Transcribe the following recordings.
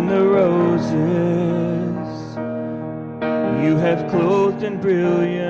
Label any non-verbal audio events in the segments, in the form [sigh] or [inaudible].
Even the roses. You have clothed in brilliant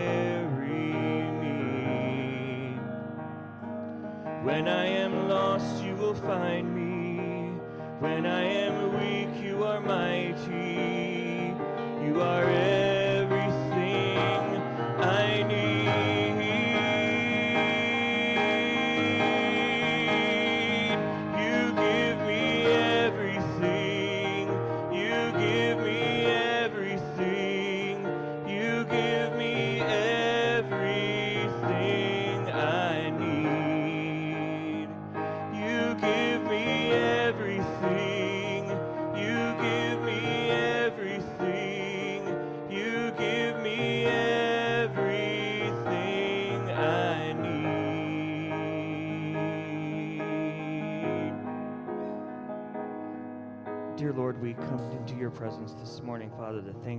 When I am lost, you will find me. When I am weak, you are mighty. You are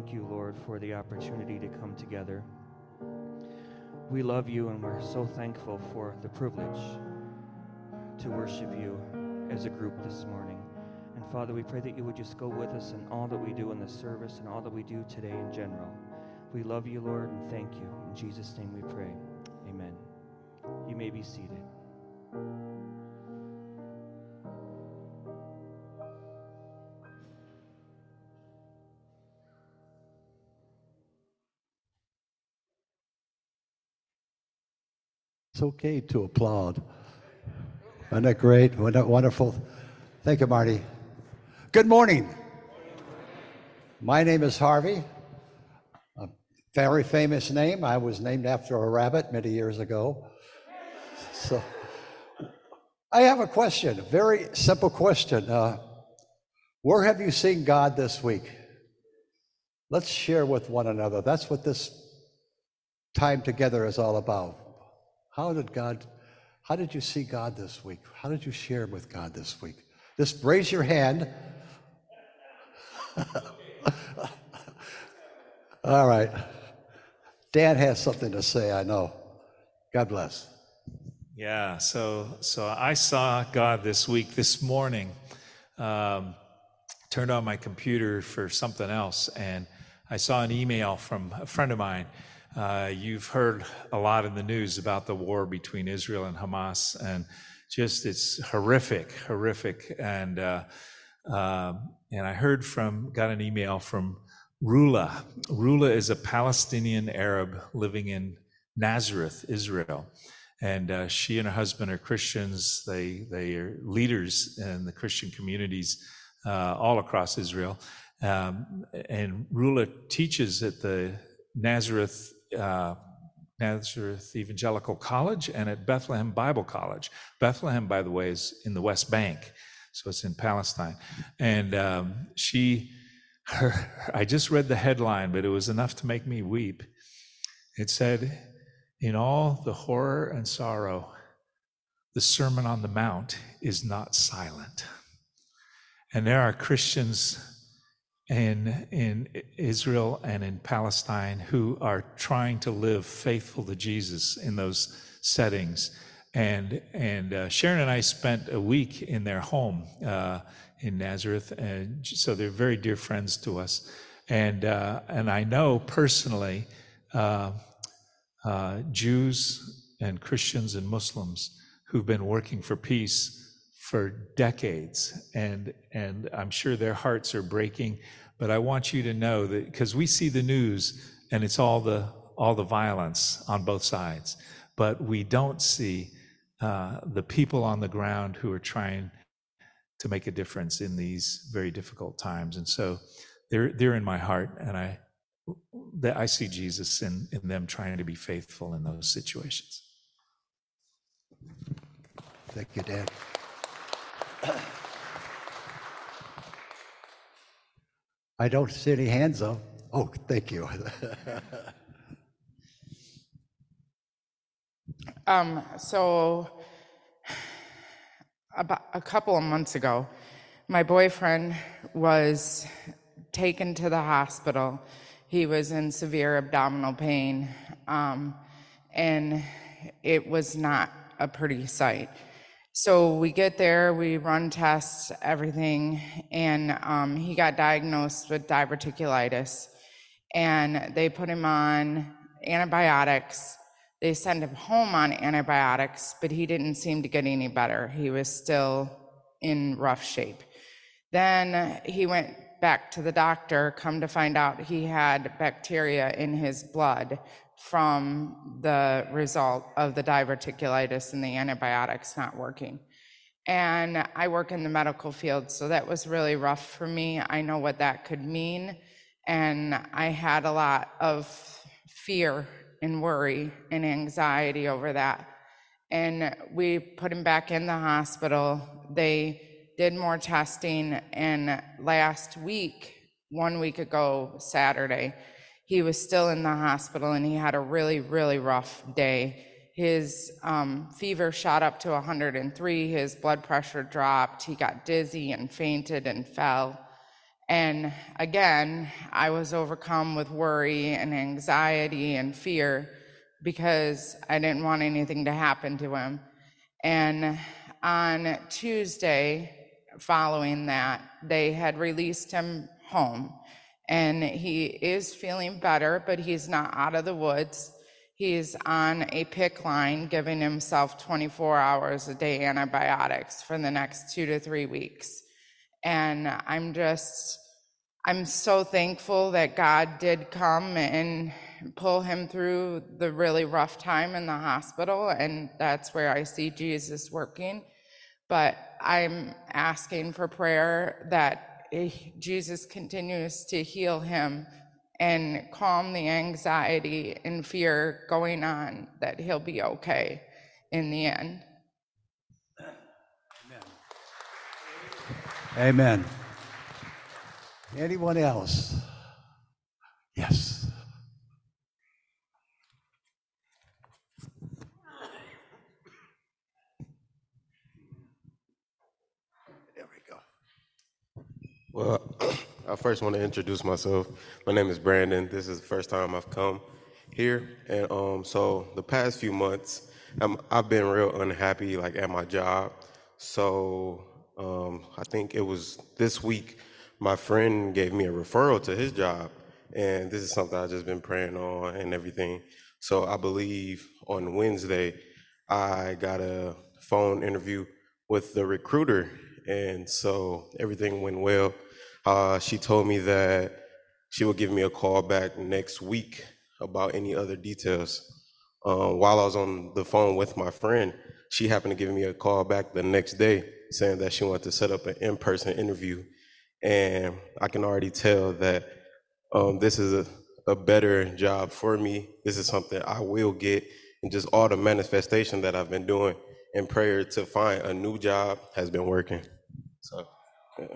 thank you, Lord, for the opportunity to come together. We love you and we're so thankful for the privilege to worship you as a group this morning. And Father, we pray that you would just go with us in all that we do in the service and all that we do today in general. We love you, Lord, and thank you. In Jesus' name we pray. Amen. You may be seated. It's okay to applaud. Isn't that great? Isn't that wonderful? Thank you, Marty. Good morning. My name is Harvey. A very famous name. I was named after a rabbit many years ago. So I have a question, a very simple question. Uh, where have you seen God this week? Let's share with one another. That's what this time together is all about. How did God How did you see God this week? How did you share with God this week? Just raise your hand. [laughs] All right. Dan has something to say, I know. God bless. Yeah, so so I saw God this week, this morning. Um, turned on my computer for something else, and I saw an email from a friend of mine. Uh, you've heard a lot in the news about the war between Israel and Hamas, and just it's horrific, horrific. And uh, uh, and I heard from, got an email from Rula. Rula is a Palestinian Arab living in Nazareth, Israel. And uh, she and her husband are Christians. They, they are leaders in the Christian communities uh, all across Israel. Um, and Rula teaches at the Nazareth uh, Nazareth Evangelical College and at Bethlehem Bible College. Bethlehem, by the way, is in the West Bank, so it's in Palestine. And um, she, her, [laughs] I just read the headline, but it was enough to make me weep. It said, In all the horror and sorrow, the Sermon on the Mount is not silent. And there are Christians in, in Israel and in Palestine who are trying to live faithful to Jesus in those settings. And, and uh, Sharon and I spent a week in their home uh, in Nazareth, and so they're very dear friends to us. And, uh, and I know personally uh, uh, Jews and Christians and Muslims who've been working for peace for decades, and, and I'm sure their hearts are breaking. But I want you to know that because we see the news and it's all the all the violence on both sides, but we don't see uh, the people on the ground who are trying to make a difference in these very difficult times. And so they're they're in my heart, and I that I see Jesus in, in them trying to be faithful in those situations. Thank you, Dan. I don't see any hands though. Oh, thank you. [laughs] Um, so about a couple of months ago, my boyfriend was taken to the hospital. He was in severe abdominal pain, um, and it was not a pretty sight. So we get there, we run tests, everything, and um, he got diagnosed with diverticulitis. And they put him on antibiotics. They sent him home on antibiotics, but he didn't seem to get any better. He was still in rough shape. Then he went back to the doctor, come to find out he had bacteria in his blood from the result of the diverticulitis and the antibiotics not working. And I work in the medical field, so that was really rough for me. I know what that could mean. And I had a lot of fear and worry and anxiety over that. And we put him back in the hospital. They did more testing. And last week, one week ago, Saturday, he was still in the hospital and he had a really, really rough day. His um, fever shot up to 103, his blood pressure dropped, he got dizzy and fainted and fell. And again, I was overcome with worry and anxiety and fear because I didn't want anything to happen to him. And on Tuesday, following that, they had released him home and he is feeling better, but he's not out of the woods. He's on a PICC line, giving himself 24 hours a day antibiotics for the next two to three weeks. And I'm just, I'm so thankful that God did come and pull him through the really rough time in the hospital. And that's where I see Jesus working. But I'm asking for prayer that Eh, Jesus continues to heal him and calm the anxiety and fear going on that he'll be okay in the end. Amen. Amen. Anyone else? Yes. Well, [clears throat] I first want to introduce myself. My name is Brandon. This is the first time I've come here, and um, so the past few months, um, I've been real unhappy, like at my job. So um, I think it was this week, my friend gave me a referral to his job, and this is something I've just been praying on and everything. So I believe on Wednesday, I got a phone interview with the recruiter, and so everything went well. Uh, she told me that she would give me a call back next week about any other details. Um, while I was on the phone with my friend, she happened to give me a call back the next day saying that she wanted to set up an in person interview. And I can already tell that um, this is a, a better job for me. This is something I will get. And just all the manifestation that I've been doing in prayer to find a new job has been working. So, yeah.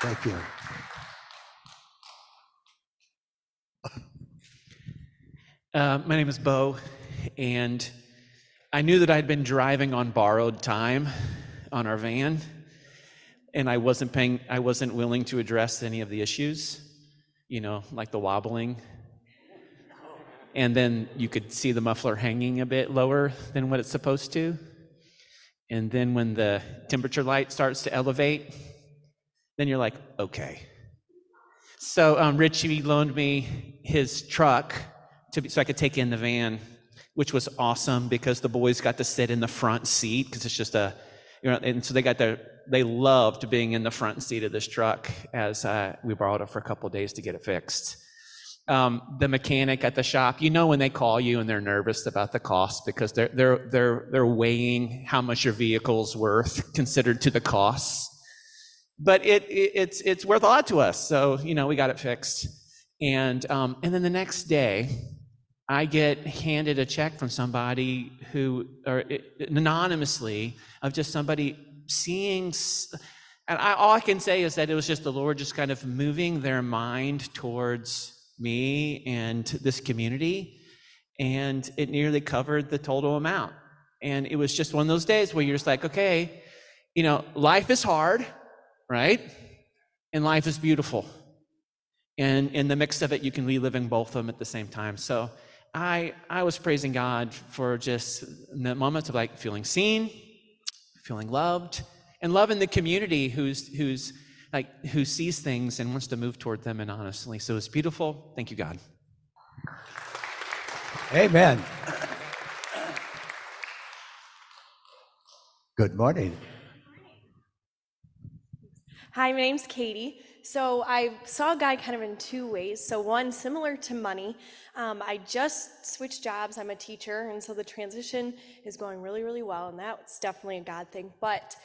Thank you. Uh, my name is Bo, and I knew that I'd been driving on borrowed time on our van, and I wasn't paying. I wasn't willing to address any of the issues, you know, like the wobbling. And then you could see the muffler hanging a bit lower than what it's supposed to. And then when the temperature light starts to elevate, then you're like, okay. So um, Richie loaned me his truck to be, so I could take in the van, which was awesome because the boys got to sit in the front seat because it's just a, you know, and so they got their, they loved being in the front seat of this truck as uh, we borrowed it for a couple days to get it fixed. Um, the mechanic at the shop, you know, when they call you and they're nervous about the cost because they're they're they're they're weighing how much your vehicle's worth [laughs] considered to the costs. But it, it it's it's worth a lot to us, so you know we got it fixed. And um, and then the next day, I get handed a check from somebody who, or anonymously, of just somebody seeing, and I, all I can say is that it was just the Lord just kind of moving their mind towards me and this community, and it nearly covered the total amount. And it was just one of those days where you're just like, okay, you know, life is hard, right? And life is beautiful. And in the mix of it, you can be living both of them at the same time. So I, I was praising God for just the moments of like feeling seen, feeling loved, and loving the community who's, who's like, who sees things and wants to move toward them and honestly. So it's beautiful. Thank you, God. Amen. Good morning. Hi, my name's Katie. So I saw God kind of in two ways. So one, similar to money, um, I just switched jobs. I'm a teacher, and so the transition is going really, really well, and that's definitely a God thing. But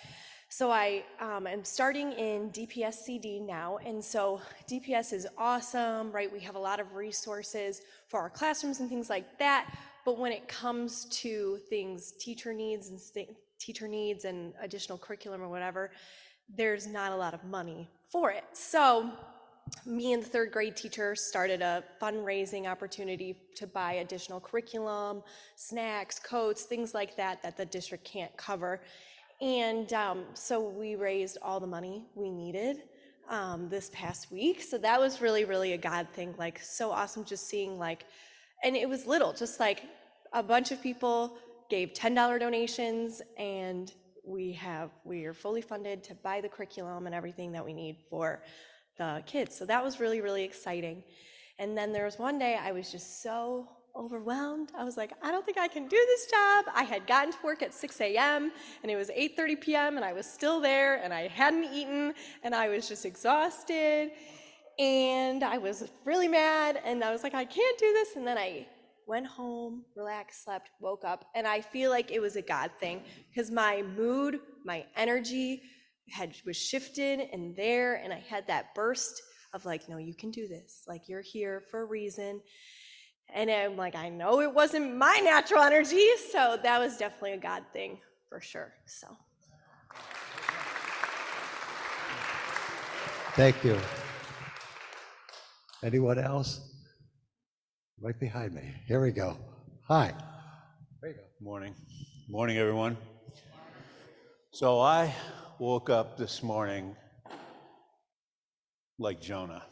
so I um, am starting in DPSCD now, and so DPS is awesome, right? We have a lot of resources for our classrooms and things like that. But when it comes to things, teacher needs and st- teacher needs and additional curriculum or whatever, there's not a lot of money for it. So me and the third grade teacher started a fundraising opportunity to buy additional curriculum, snacks, coats, things like that that the district can't cover. And um, so we raised all the money we needed um, this past week. So that was really, really a God thing. Like, so awesome just seeing, like, and it was little, just like a bunch of people gave $10 donations and we have we are fully funded to buy the curriculum and everything that we need for the kids so that was really really exciting and then there was one day i was just so overwhelmed i was like i don't think i can do this job i had gotten to work at 6 a.m and it was 8.30 p.m and i was still there and i hadn't eaten and i was just exhausted and i was really mad and i was like i can't do this and then i went home, relaxed, slept, woke up, and I feel like it was a God thing because my mood, my energy had was shifted and there, and I had that burst of like, no, you can do this. Like you're here for a reason. And I'm like, I know it wasn't my natural energy, so that was definitely a God thing for sure. So. Thank you. Anyone else? Right behind me. Here we go. Hi. There you go. Morning. Morning, everyone. So I woke up this morning like Jonah.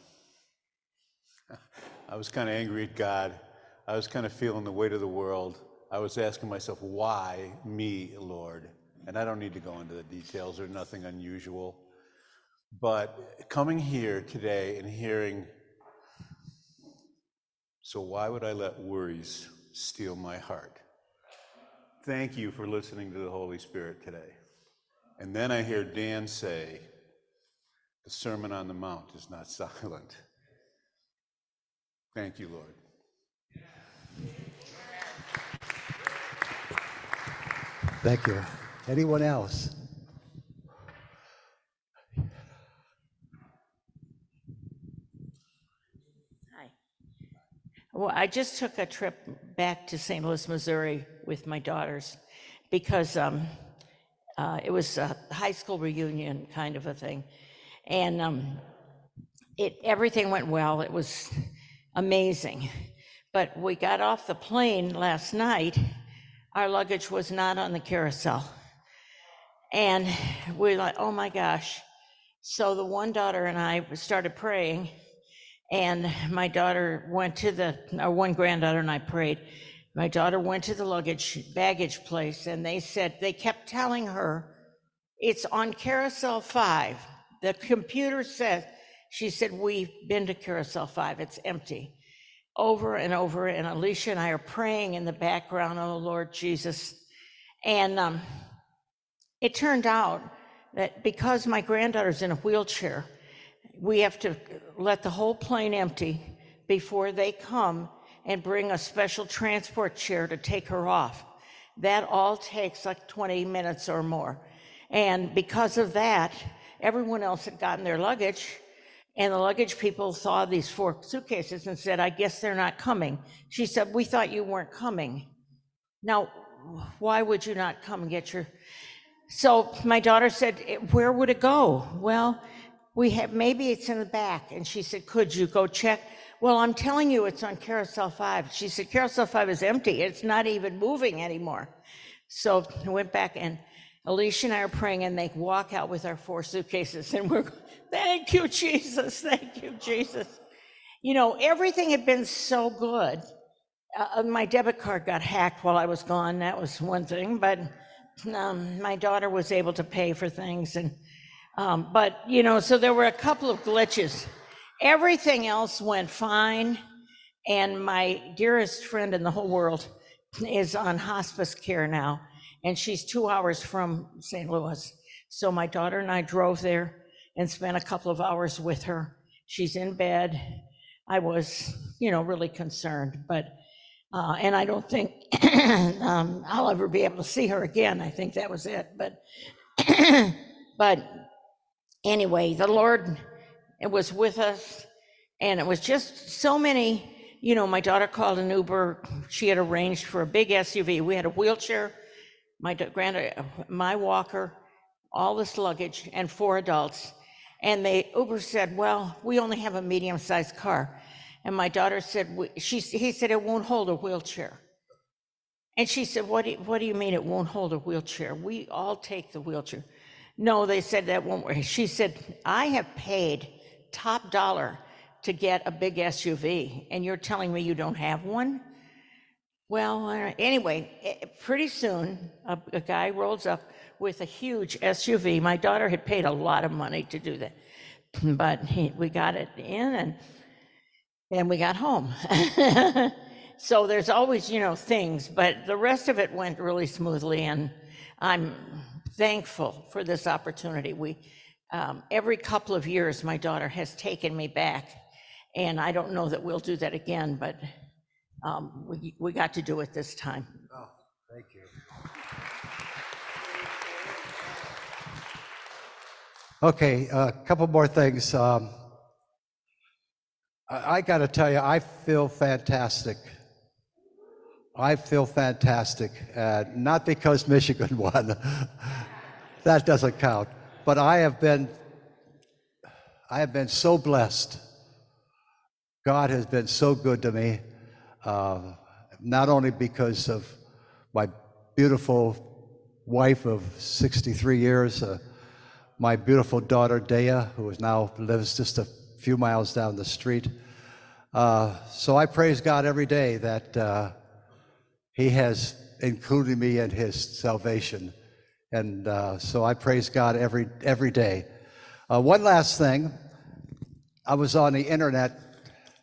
[laughs] I was kind of angry at God. I was kind of feeling the weight of the world. I was asking myself, why me, Lord? And I don't need to go into the details, they're nothing unusual. But coming here today and hearing, so why would I let worries steal my heart? Thank you for listening to the Holy Spirit today. And then I hear Dan say, the Sermon on the Mount is not [laughs] silent. Thank you, Lord. Thank you. Anyone else? Hi. Well, I just took a trip back to St. Louis, Missouri with my daughters because um, uh, it was a high school reunion kind of a thing. And um, it, everything went well. It was amazing. But we got off the plane last night. Our luggage was not on the carousel. And we're like, oh my gosh. So the one daughter and I started praying, and my daughter went to the, our one granddaughter and I prayed. My daughter went to the luggage baggage place, and they said, they kept telling her, it's on carousel five. The computer says, she said, we've been to carousel five, it's empty. Over and over, and Alicia and I are praying in the background, oh Lord Jesus. And um, it turned out that because my granddaughter's in a wheelchair, we have to let the whole plane empty before they come and bring a special transport chair to take her off. That all takes like 20 minutes or more. And because of that, everyone else had gotten their luggage, and the luggage people saw these four suitcases and said, I guess they're not coming. She said, We thought you weren't coming. Now, why would you not come and get your so my daughter said, eh, Where would it go? Well, we have maybe it's in the back. And she said, Could you go check? Well, I'm telling you, it's on carousel five. She said, Carousel five is empty. It's not even moving anymore. So I went back, and Alicia and I are praying, and they walk out with our four suitcases, and we're, Thank you, Jesus. Thank you, Jesus. You know, everything had been so good. Uh, my debit card got hacked while I was gone. That was one thing, but um, my daughter was able to pay for things and um, but you know so there were a couple of glitches everything else went fine and my dearest friend in the whole world is on hospice care now and she's two hours from st louis so my daughter and i drove there and spent a couple of hours with her she's in bed i was you know really concerned but uh, and I don't think [clears throat] um, I'll ever be able to see her again. I think that was it. But, [clears throat] but anyway, the Lord it was with us, and it was just so many. You know, my daughter called an Uber. She had arranged for a big SUV. We had a wheelchair, my grand, my walker, all this luggage, and four adults. And the Uber said, "Well, we only have a medium-sized car." And my daughter said, she, he said, it won't hold a wheelchair. And she said, what do, what do you mean it won't hold a wheelchair? We all take the wheelchair. No, they said that won't work. She said, I have paid top dollar to get a big SUV, and you're telling me you don't have one? Well, anyway, eh, pretty soon a, a guy rolls up with a huge SUV. My daughter had paid a lot of money to do that, but he, we got it in, and and we got home. [laughs] so there's always, you know, things, but the rest of it went really smoothly, and I'm thankful for this opportunity. We, um, every couple of years, my daughter has taken me back, and I don't know that we'll do that again, but we, we got to do it this time. Oh, thank you. Okay, a uh, couple more things. Um, I, I got to tell you, I feel fantastic. I feel fantastic. Uh, not because Michigan [laughs] won, that doesn't count. But I have been, I have been so blessed. God has been so good to me, uh, not only because of my beautiful wife of 63 years, uh, my beautiful daughter Dea, who is now lives just a few miles down the street. Uh, so I praise God every day that uh, He has included me in His salvation, and uh, so I praise God every every day. Uh, one last thing, I was on the internet.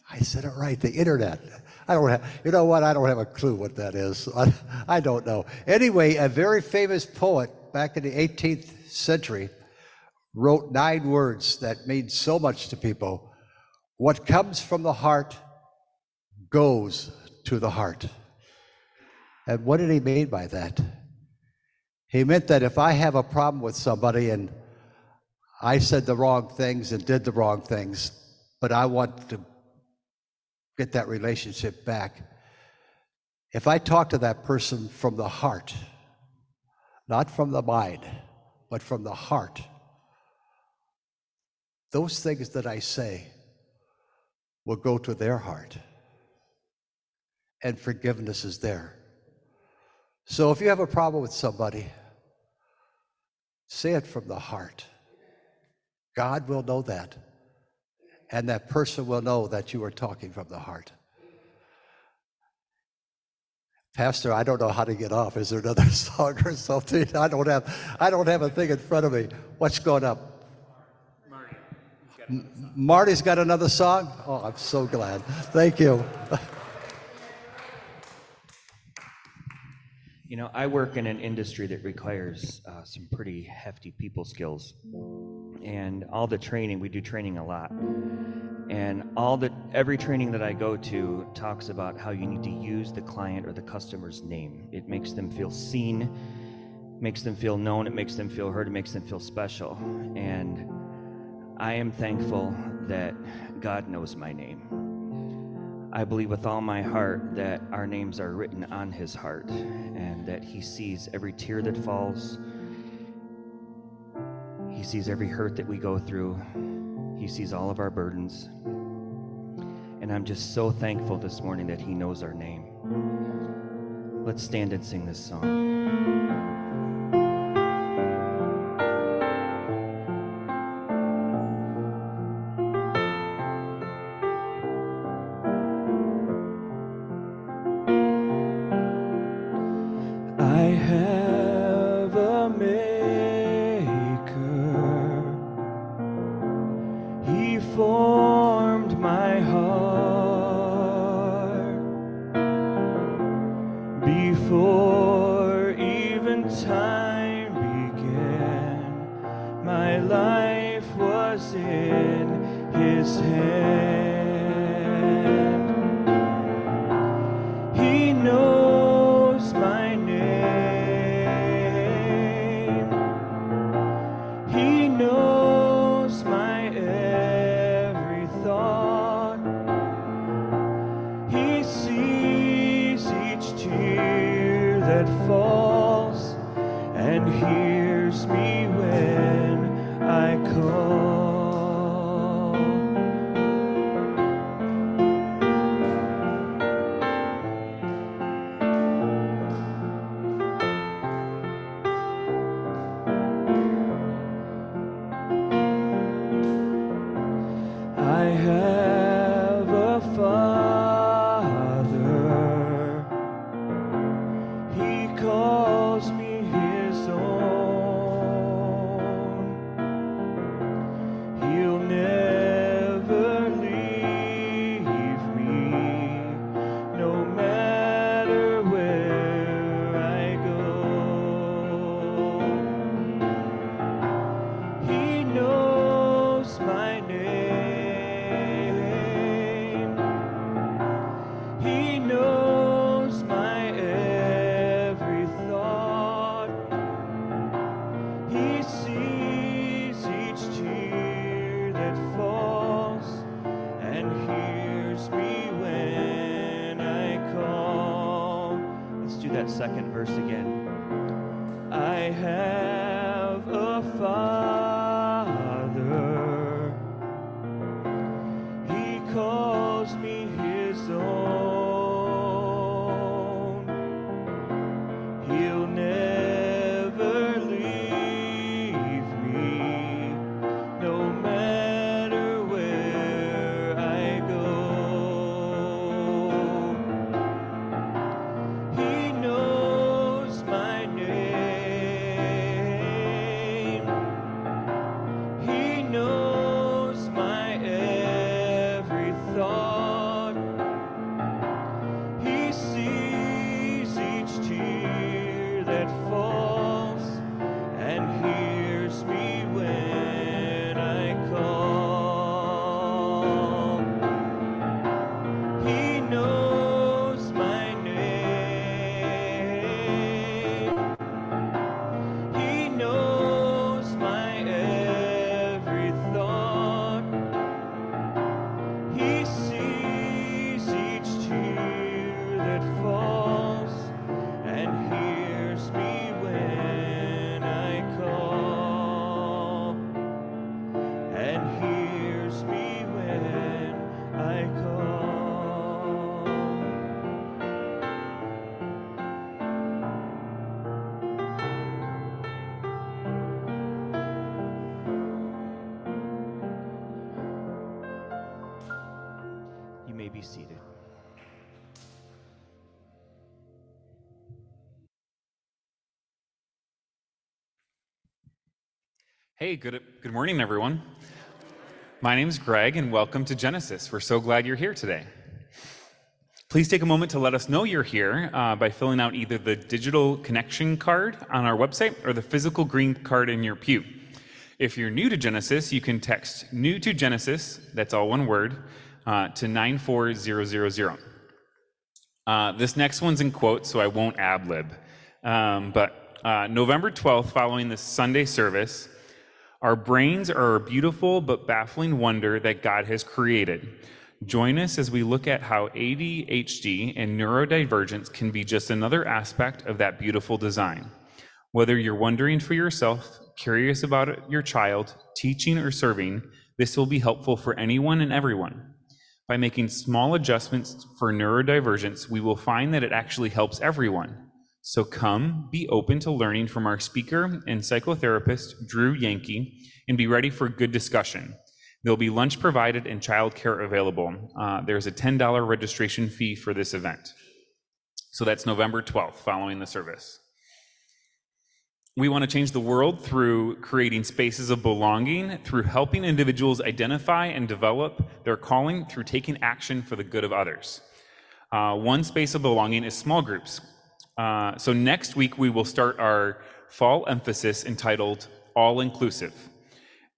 I said it right, the internet. I don't have, you know what? I don't have a clue what that is. I, [laughs] I don't know. Anyway, a very famous poet back in the 18th century wrote nine words that mean so much to people. What comes from the heart goes to the heart. And what did he mean by that? He meant that if I have a problem with somebody and I said the wrong things and did the wrong things, but I want to get that relationship back. If I talk to that person from the heart, not from the mind, but from the heart, those things that I say will go to their heart. And forgiveness is there. So if you have a problem with somebody, say it from the heart. God will know that and that person will know that you are talking from the heart. Pastor, I don't know how to get off. Is there another [laughs] song or something? I don't have I don't have a thing in front of me. What's going up? Marty's got another song? Oh, I'm so glad. Thank you. [laughs] You know, I work in an industry that requires uh, some pretty hefty people skills. And all the training, we do training a lot. And all the every training that I go to talks about how you need to use the client or the customer's name. It makes them feel seen, makes them feel known, it makes them feel heard, it makes them feel special. And I am thankful that God knows my name. I believe with all my heart that our names are written on his heart and that he sees every tear that falls. He sees every hurt that we go through. He sees all of our burdens. And I'm just so thankful this morning that he knows our name. Let's stand and sing this song. Hey, good, good morning, everyone. My name is Greg, and welcome to Genesis. We're so glad you're here today. Please take a moment to let us know you're here uh, by filling out either the digital connection card on our website or the physical green card in your pew. If you're new to Genesis, you can text new to Genesis, that's all one word, uh, to 94000. Uh, this next one's in quotes, so I won't ad lib. Um, but uh, November 12th, following the Sunday service, our brains are a beautiful but baffling wonder that God has created. Join us as we look at how ADHD and neurodivergence can be just another aspect of that beautiful design. Whether you're wondering for yourself, curious about your child, teaching, or serving, this will be helpful for anyone and everyone. By making small adjustments for neurodivergence, we will find that it actually helps everyone. So come, be open to learning from our speaker and psychotherapist, Drew Yankee, and be ready for good discussion. There'll be lunch provided and childcare available. Uh, there's a $10 registration fee for this event. So that's November 12th, following the service. We want to change the world through creating spaces of belonging, through helping individuals identify and develop their calling, through taking action for the good of others. Uh, one space of belonging is small groups. Uh, so next week, we will start our fall emphasis entitled All Inclusive.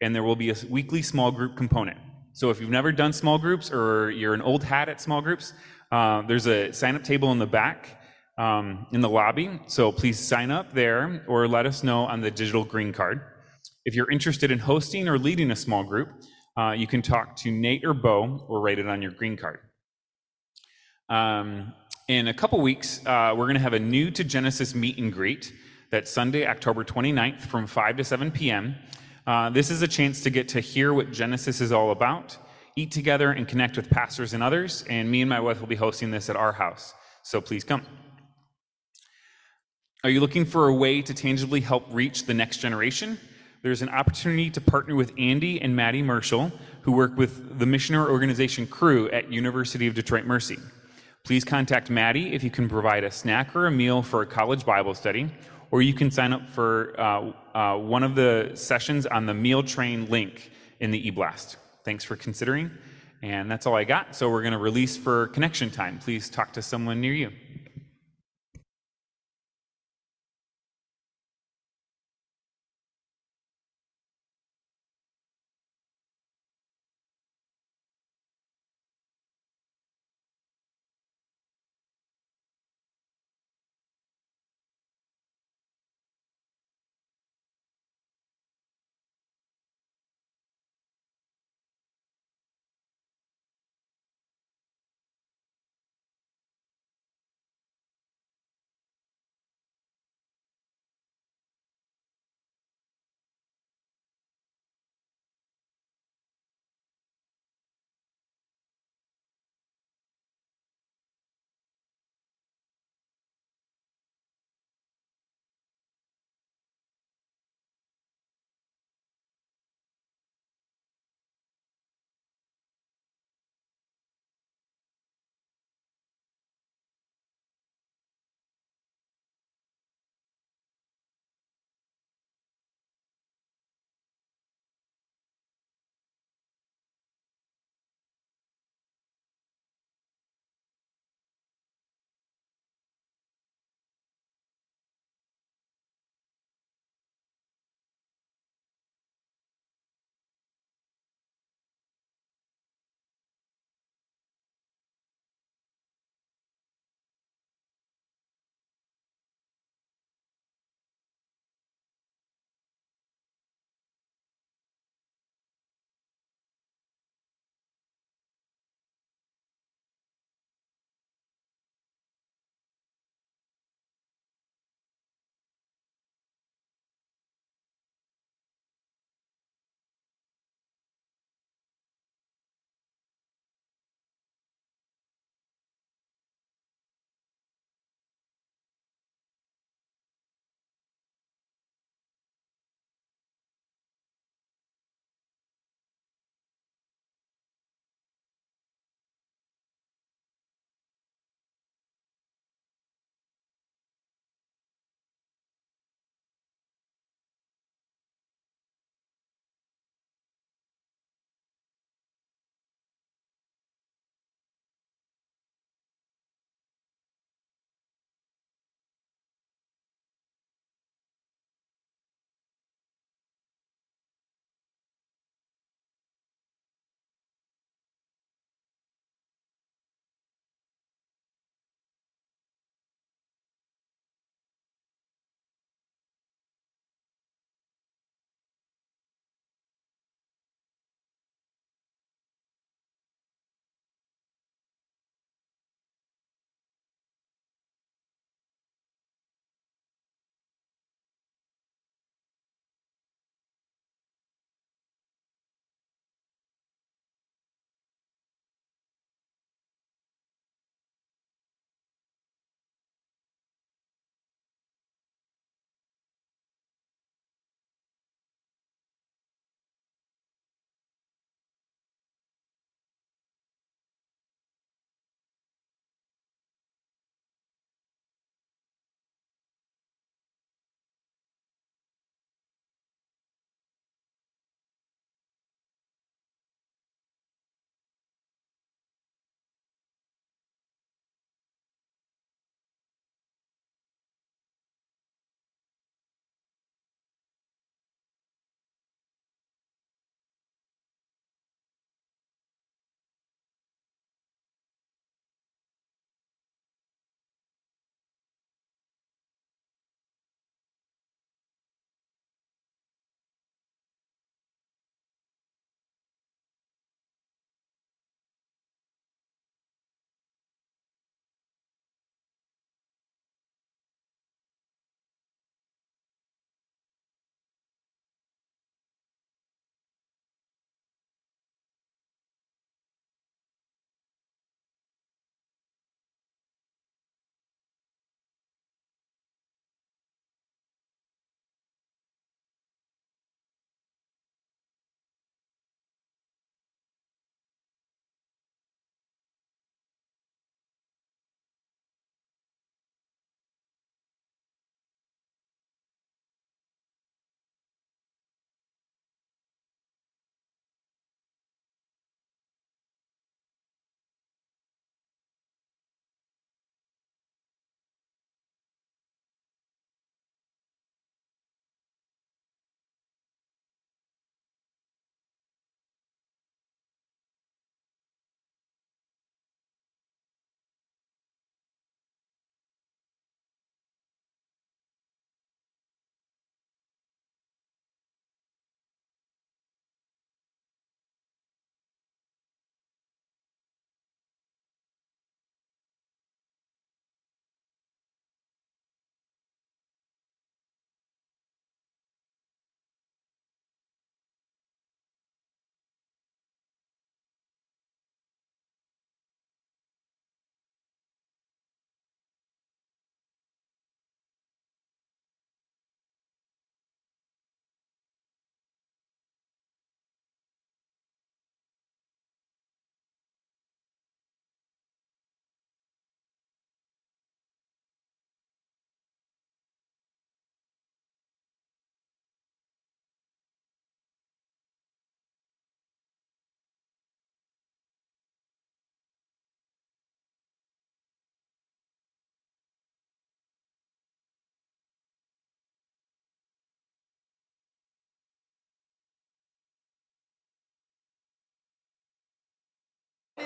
And there will be a weekly small group component. So if you've never done small groups or you're an old hat at small groups, uh, there's a sign up table in the back um, in the lobby. So please sign up there or let us know on the digital green card. If you're interested in hosting or leading a small group, uh, you can talk to Nate or Bo or write it on your green card. Um, in a couple weeks, uh, we're going to have a new to Genesis meet and greet. That's Sunday, October 29th from 5 to 7 p.m. Uh, this is a chance to get to hear what Genesis is all about, eat together, and connect with pastors and others. And me and my wife will be hosting this at our house. So please come. Are you looking for a way to tangibly help reach the next generation? There's an opportunity to partner with Andy and Maddie Marshall, who work with the missionary organization Cru at University of Detroit Mercy. Please contact Maddie if you can provide a snack or a meal for a college Bible study, or you can sign up for uh, uh, one of the sessions on the meal train link in the eBlast. Thanks for considering. And that's all I got. So we're going to release for connection time. Please talk to someone near you.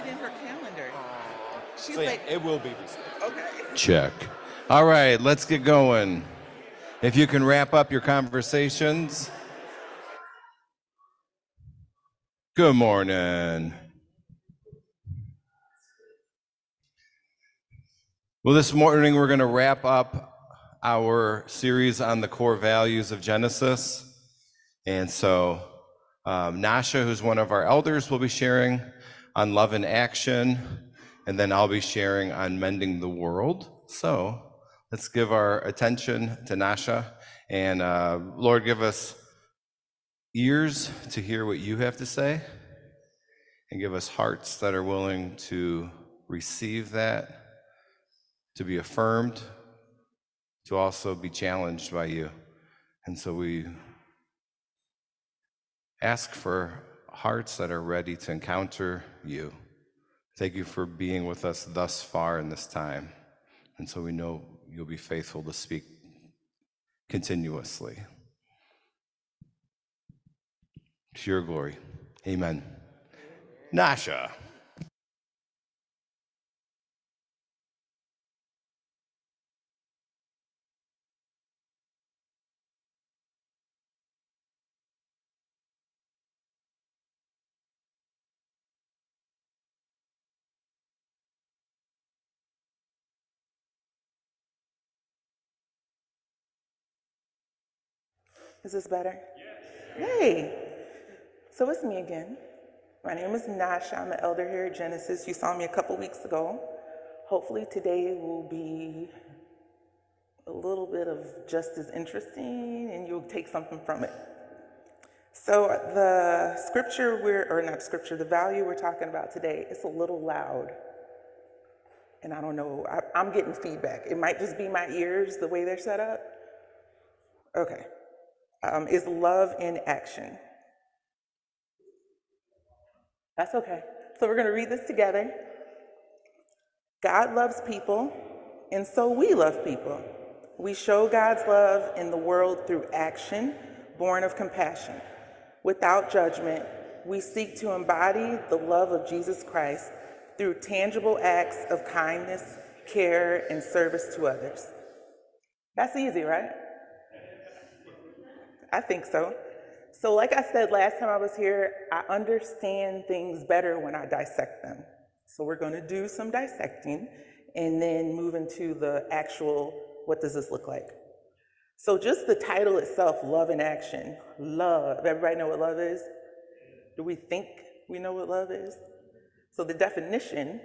It in her calendar. She's So yeah, like, it will be received. okay. Check. All right, let's get going. If you can wrap up your conversations. Good morning. Well, this morning we're going to wrap up our series on the core values of Genesis. And so, um, Nacsha, who's one of our elders, will be sharing on love and action. And then I'll be sharing on mending the world. So, let's give our attention to Nacsha. And uh, Lord, give us ears to hear what you have to say, and give us hearts that are willing to receive that, to be affirmed, to also be challenged by you. And so we ask for hearts that are ready to encounter you. Thank you for being with us thus far in this time. And so we know you'll be faithful to speak continuously. To your glory. Amen. Nacsha. Is this better? Yes. Hey. So it's me again. My name is Nacsha. I'm an elder here at Genesis. You saw me a couple weeks ago. Hopefully today will be a little bit of just as interesting and you'll take something from it. So the scripture we're, or not scripture, the value we're talking about today, it's a little loud. And I don't know, I, I'm getting feedback. It might just be my ears, the way they're set up. Okay. Um, is love in action. That's okay. So we're going to read this together. God loves people, and so we love people. We show God's love in the world through action, born of compassion. Without judgment, we seek to embody the love of Jesus Christ through tangible acts of kindness, care, and service to others. That's easy, right? I think so. So, like I said last time I was here, I understand things better when I dissect them. So, we're going to do some dissecting and then move into the actual what does this look like? So, just the title itself, Love in Action. Love. Everybody know what love is? Do we think we know what love is? So, the definition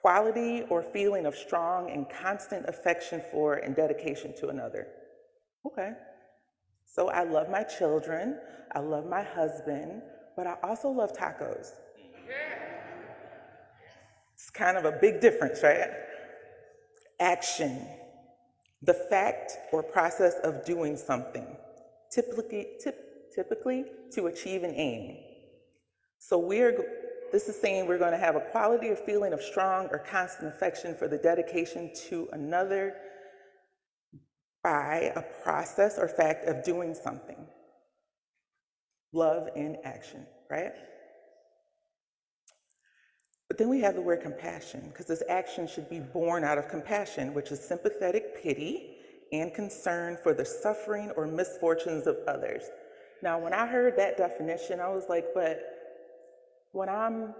quality or feeling of strong and constant affection for and dedication to another. Okay. So I love my children, I love my husband, but I also love tacos. It's kind of a big difference, right? Action, the fact or process of doing something, typically, typ- typically to achieve an aim. So we're this is saying we're going to have a quality or feeling of strong or constant affection for the dedication to another by a process or fact of doing something. Love in action, right? But then we have the word compassion, because this action should be born out of compassion, which is sympathetic pity and concern for the suffering or misfortunes of others. Now, when I heard that definition, I was like, but when I'm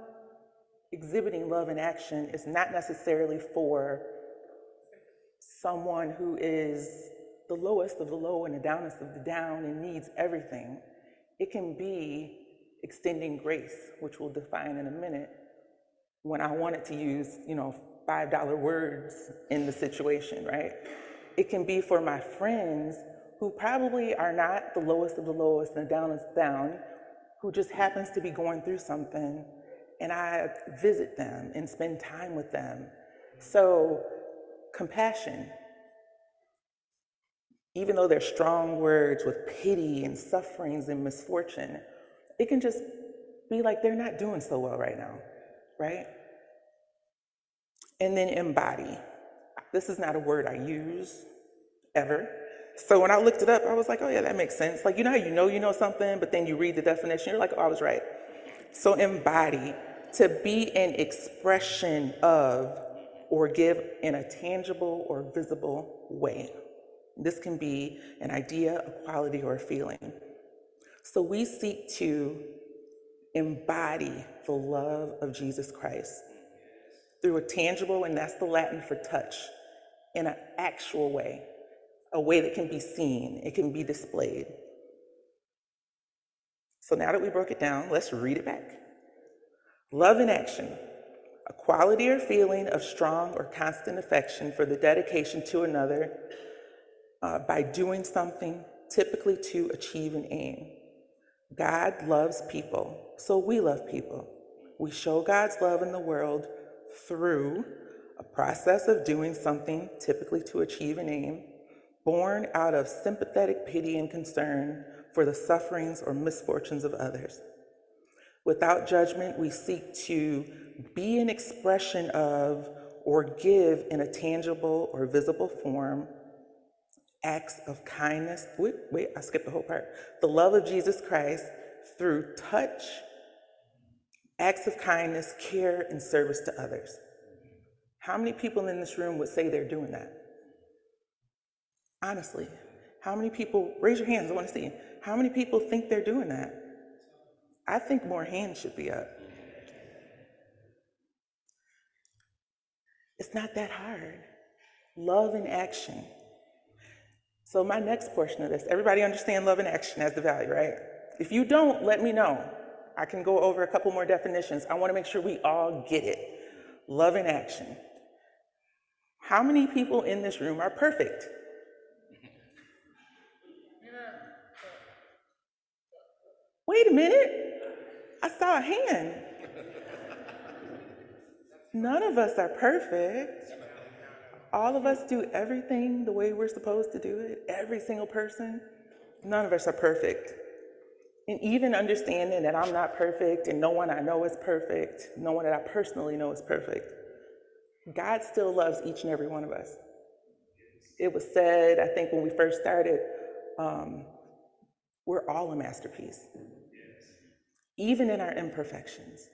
exhibiting love in action, it's not necessarily for someone who is the lowest of the low and the downest of the down and needs everything. It can be extending grace, which we'll define in a minute, when I wanted to use, you know, $5 words in the situation, right? It can be for my friends who probably are not the lowest of the lowest and the downest down, who just happens to be going through something, and I visit them and spend time with them. So, compassion, even though they're strong words with pity and sufferings and misfortune, it can just be like they're not doing so well right now, right? And then embody. This is not a word I use ever. So when I looked it up, I was like, oh yeah, that makes sense. Like, you know how you know you know something, but then you read the definition, you're like, oh, I was right. So embody. to be an expression of or give in a tangible or visible way. This can be an idea, a quality, or a feeling. So we seek to embody the love of Jesus Christ through a tangible, and that's the Latin for touch, in an actual way, a way that can be seen, it can be displayed. So now that we broke it down, let's read it back. Love in action, a quality or feeling of strong or constant affection for the dedication to another uh, by doing something, typically to achieve an aim. God loves people, so we love people. We show God's love in the world through a process of doing something, typically to achieve an aim, born out of sympathetic pity and concern for the sufferings or misfortunes of others. Without judgment, we seek to be an expression of or give in a tangible or visible form acts of kindness. Wait, wait, I skipped the whole part. The love of Jesus Christ through touch, acts of kindness, care, and service to others. How many people in this room would say they're doing that? Honestly, how many people, raise your hands, I want to see. How many people think they're doing that? I think more hands should be up. It's not that hard. Love in action. So, my next portion of this, everybody understand love in action as the value, right? If you don't, let me know. I can go over a couple more definitions. I want to make sure we all get it. Love in action. How many people in this room are perfect? Wait a minute. I saw a hand. None of us are perfect. All of us do everything the way we're supposed to do it, every single person. None of us are perfect. And even understanding that I'm not perfect and no one I know is perfect, no one that I personally know is perfect, God still loves each and every one of us. It was said, I think, when we first started, um, we're all a masterpiece, even in our imperfections.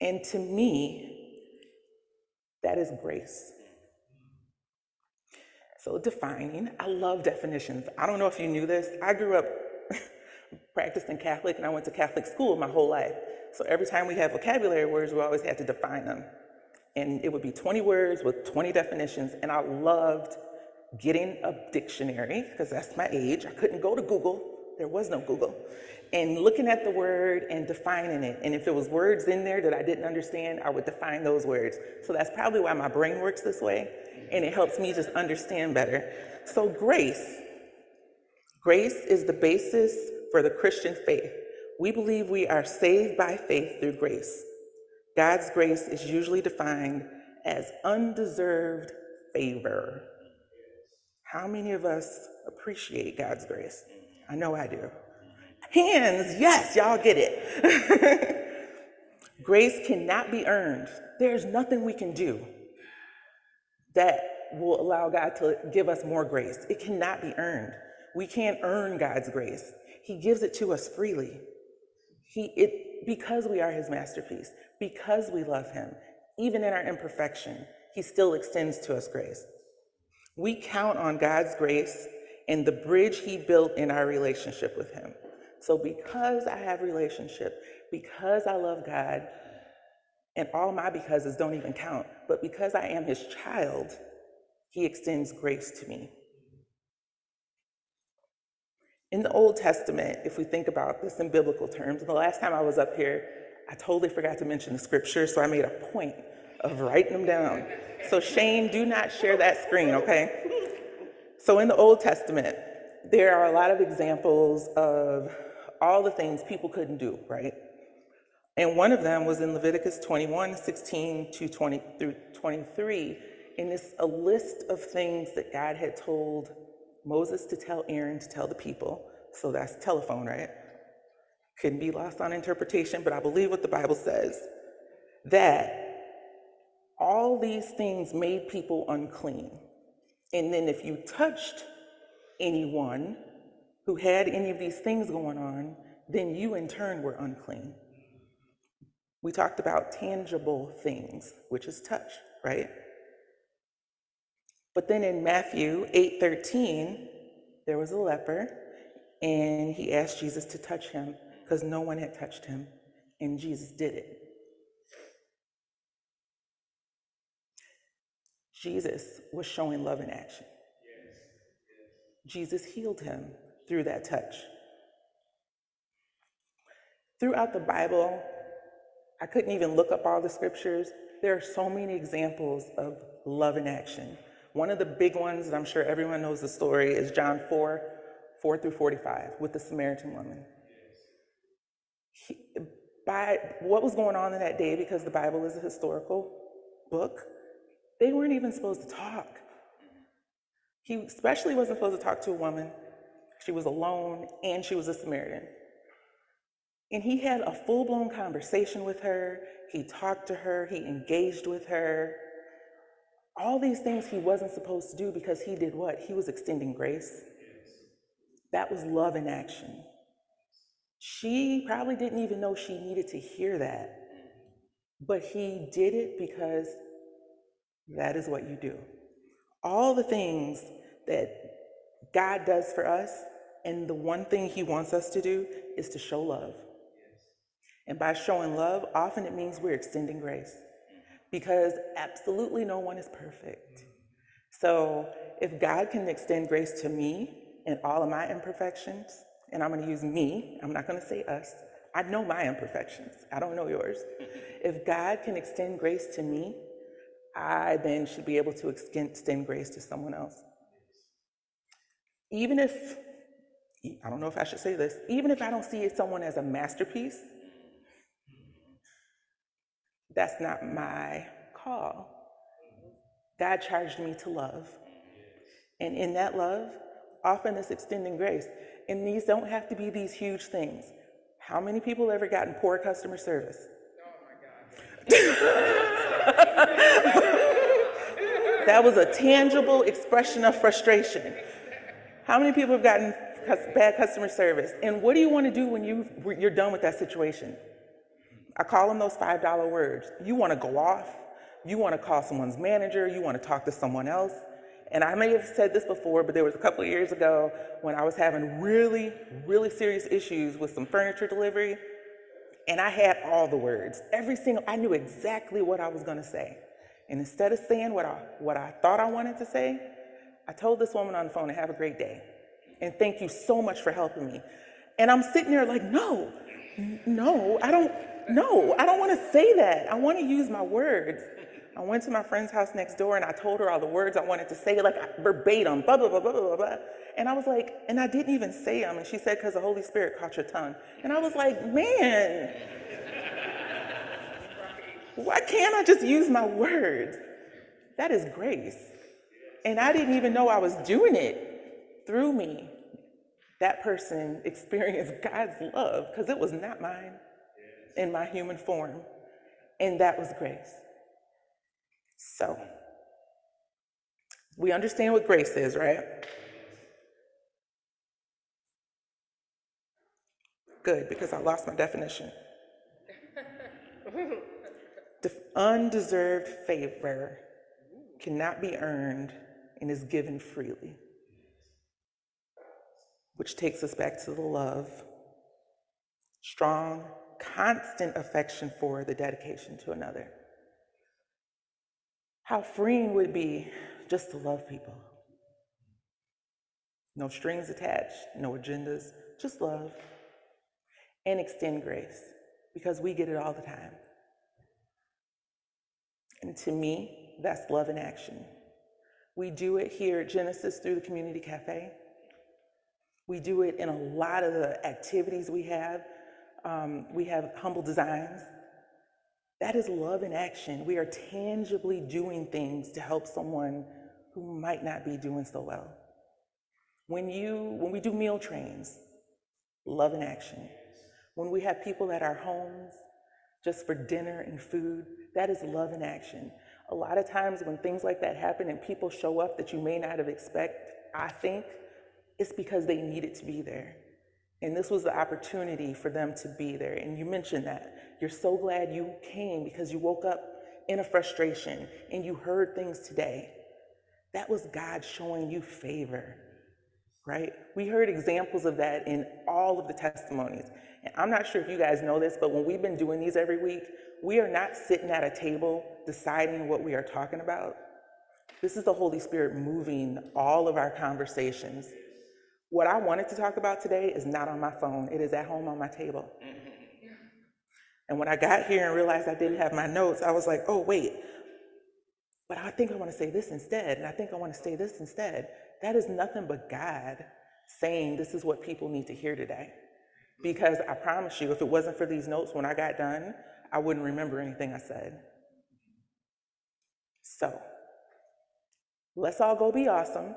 And to me, that is grace. So, defining, I love definitions. I don't know if you knew this. I grew up [laughs] practicing Catholic and I went to Catholic school my whole life. So, every time we have vocabulary words, we always had to define them. And it would be 20 words with 20 definitions. And I loved getting a dictionary because that's my age. I couldn't go to Google, there was no Google and looking at the word and defining it. And if there was words in there that I didn't understand, I would define those words. So that's probably why my brain works this way, and it helps me just understand better. So grace. Grace is the basis for the Christian faith. We believe we are saved by faith through grace. God's grace is usually defined as undeserved favor. How many of us appreciate God's grace? I know I do. Hands, yes, y'all get it. [laughs] Grace cannot be earned. There's nothing we can do that will allow God to give us more grace. It cannot be earned. We can't earn God's grace. He gives it to us freely. He it because we are his masterpiece, because we love him, even in our imperfection, he still extends to us grace. We count on God's grace and the bridge he built in our relationship with him. So because I have relationship, because I love God, and all my becauses don't even count, but because I am his child, he extends grace to me. In the Old Testament, if we think about this in biblical terms, the last time I was up here, I totally forgot to mention the scripture, so I made a point of writing them down. So, Shane, do not share that screen, okay? So, in the Old Testament, there are a lot of examples of all the things people couldn't do, right? And one of them was in Leviticus 21, 16 to 20 through 23. And it's a list of things that God had told Moses to tell Aaron to tell the people. So that's telephone, right? Couldn't be lost on interpretation, but I believe what the Bible says that all these things made people unclean. And then if you touched anyone, who had any of these things going on, then you in turn were unclean. We talked about tangible things, which is touch, right? But then in Matthew 8:13, there was a leper, and he asked Jesus to touch him because no one had touched him, and Jesus did it. Jesus was showing love in action. Jesus healed him through that touch. Throughout the Bible, I couldn't even look up all the scriptures. There are so many examples of love in action. One of the big ones that I'm sure everyone knows the story is John 4 4 through 45 with the Samaritan woman. He, by what was going on in that day, because the Bible is a historical book, they weren't even supposed to talk. He especially wasn't supposed to talk to a woman. She was alone and she was a Samaritan. And he had a full blown conversation with her. He talked to her. He engaged with her. All these things he wasn't supposed to do because he did what? He was extending grace. That was love in action. She probably didn't even know she needed to hear that. But he did it because that is what you do. All the things that God does for us, and the one thing he wants us to do is to show love. And by showing love, often it means we're extending grace because absolutely no one is perfect. So if God can extend grace to me and all of my imperfections, and I'm going to use me, I'm not going to say us. I know my imperfections. I don't know yours. [laughs] If God can extend grace to me, I then should be able to extend grace to someone else. Even if, I don't know if I should say this, even if I don't see someone as a masterpiece, that's not my call. God charged me to love. And in that love, often it's extending grace. And these don't have to be these huge things. How many people ever gotten poor customer service? [laughs] that was a tangible expression of frustration. How many people have gotten bad customer service? And what do you want to do when you, you're done with that situation? I call them those $5 words. You want to go off. You want to call someone's manager. You want to talk to someone else. And I may have said this before, but there was a couple years ago when I was having really, really serious issues with some furniture delivery. And I had all the words, every single, I knew exactly what I was going to say. And instead of saying what I, what I thought I wanted to say, I told this woman on the phone to have a great day. And thank you so much for helping me. And I'm sitting there like, no, no, I don't, no, I don't want to say that. I want to use my words. I went to my friend's house next door and I told her all the words I wanted to say, like verbatim, blah, blah, blah, blah, blah, blah. And I was like, and I didn't even say them. And she said, because the Holy Spirit caught your tongue. And I was like, man, why can't I just use my words? That is grace. And I didn't even know I was doing it through me. That person experienced God's love because it was not mine in my human form. And that was grace. So, we understand what grace is, right? Good, because I lost my definition. The undeserved favor cannot be earned and is given freely. Which takes us back to the love. Strong, constant affection for the dedication to another. How freeing would it be just to love people? No strings attached, no agendas, just love and extend grace because we get it all the time. And to me, that's love in action. We do it here at Genesis through the Community Cafe. We do it in a lot of the activities we have. Um, we have humble designs. That is love in action. We are tangibly doing things to help someone who might not be doing so well. When you when we do meal trains, love in action. When we have people at our homes just for dinner and food, that is love in action. A lot of times when things like that happen and people show up that you may not have expected, I think it's because they needed to be there. And this was the opportunity for them to be there. And you mentioned that. You're so glad you came because you woke up in a frustration and you heard things today. That was God showing you favor, right? We heard examples of that in all of the testimonies. And I'm not sure if you guys know this, but when we've been doing these every week, we are not sitting at a table deciding what we are talking about. This is the Holy Spirit moving all of our conversations. What I wanted to talk about today is not on my phone, it is at home on my table. And when I got here and realized I didn't have my notes, I was like, oh, wait, but I think I want to say this instead, and I think I want to say this instead. That is nothing but God saying this is what people need to hear today. Because I promise you, if it wasn't for these notes when I got done, I wouldn't remember anything I said. So, let's all go be awesome.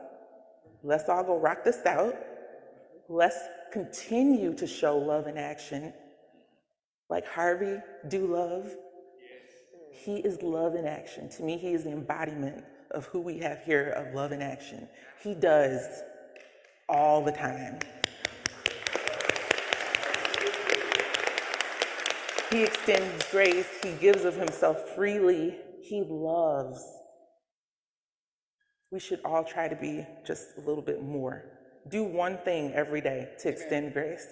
Let's all go rock this out. Let's continue to show love in action. Like Harvey, do love. He is love in action. To me, he is the embodiment of who we have here of love in action. He does all the time. He extends grace. He gives of himself freely. He loves. We should all try to be just a little bit more. Do one thing every day to extend grace.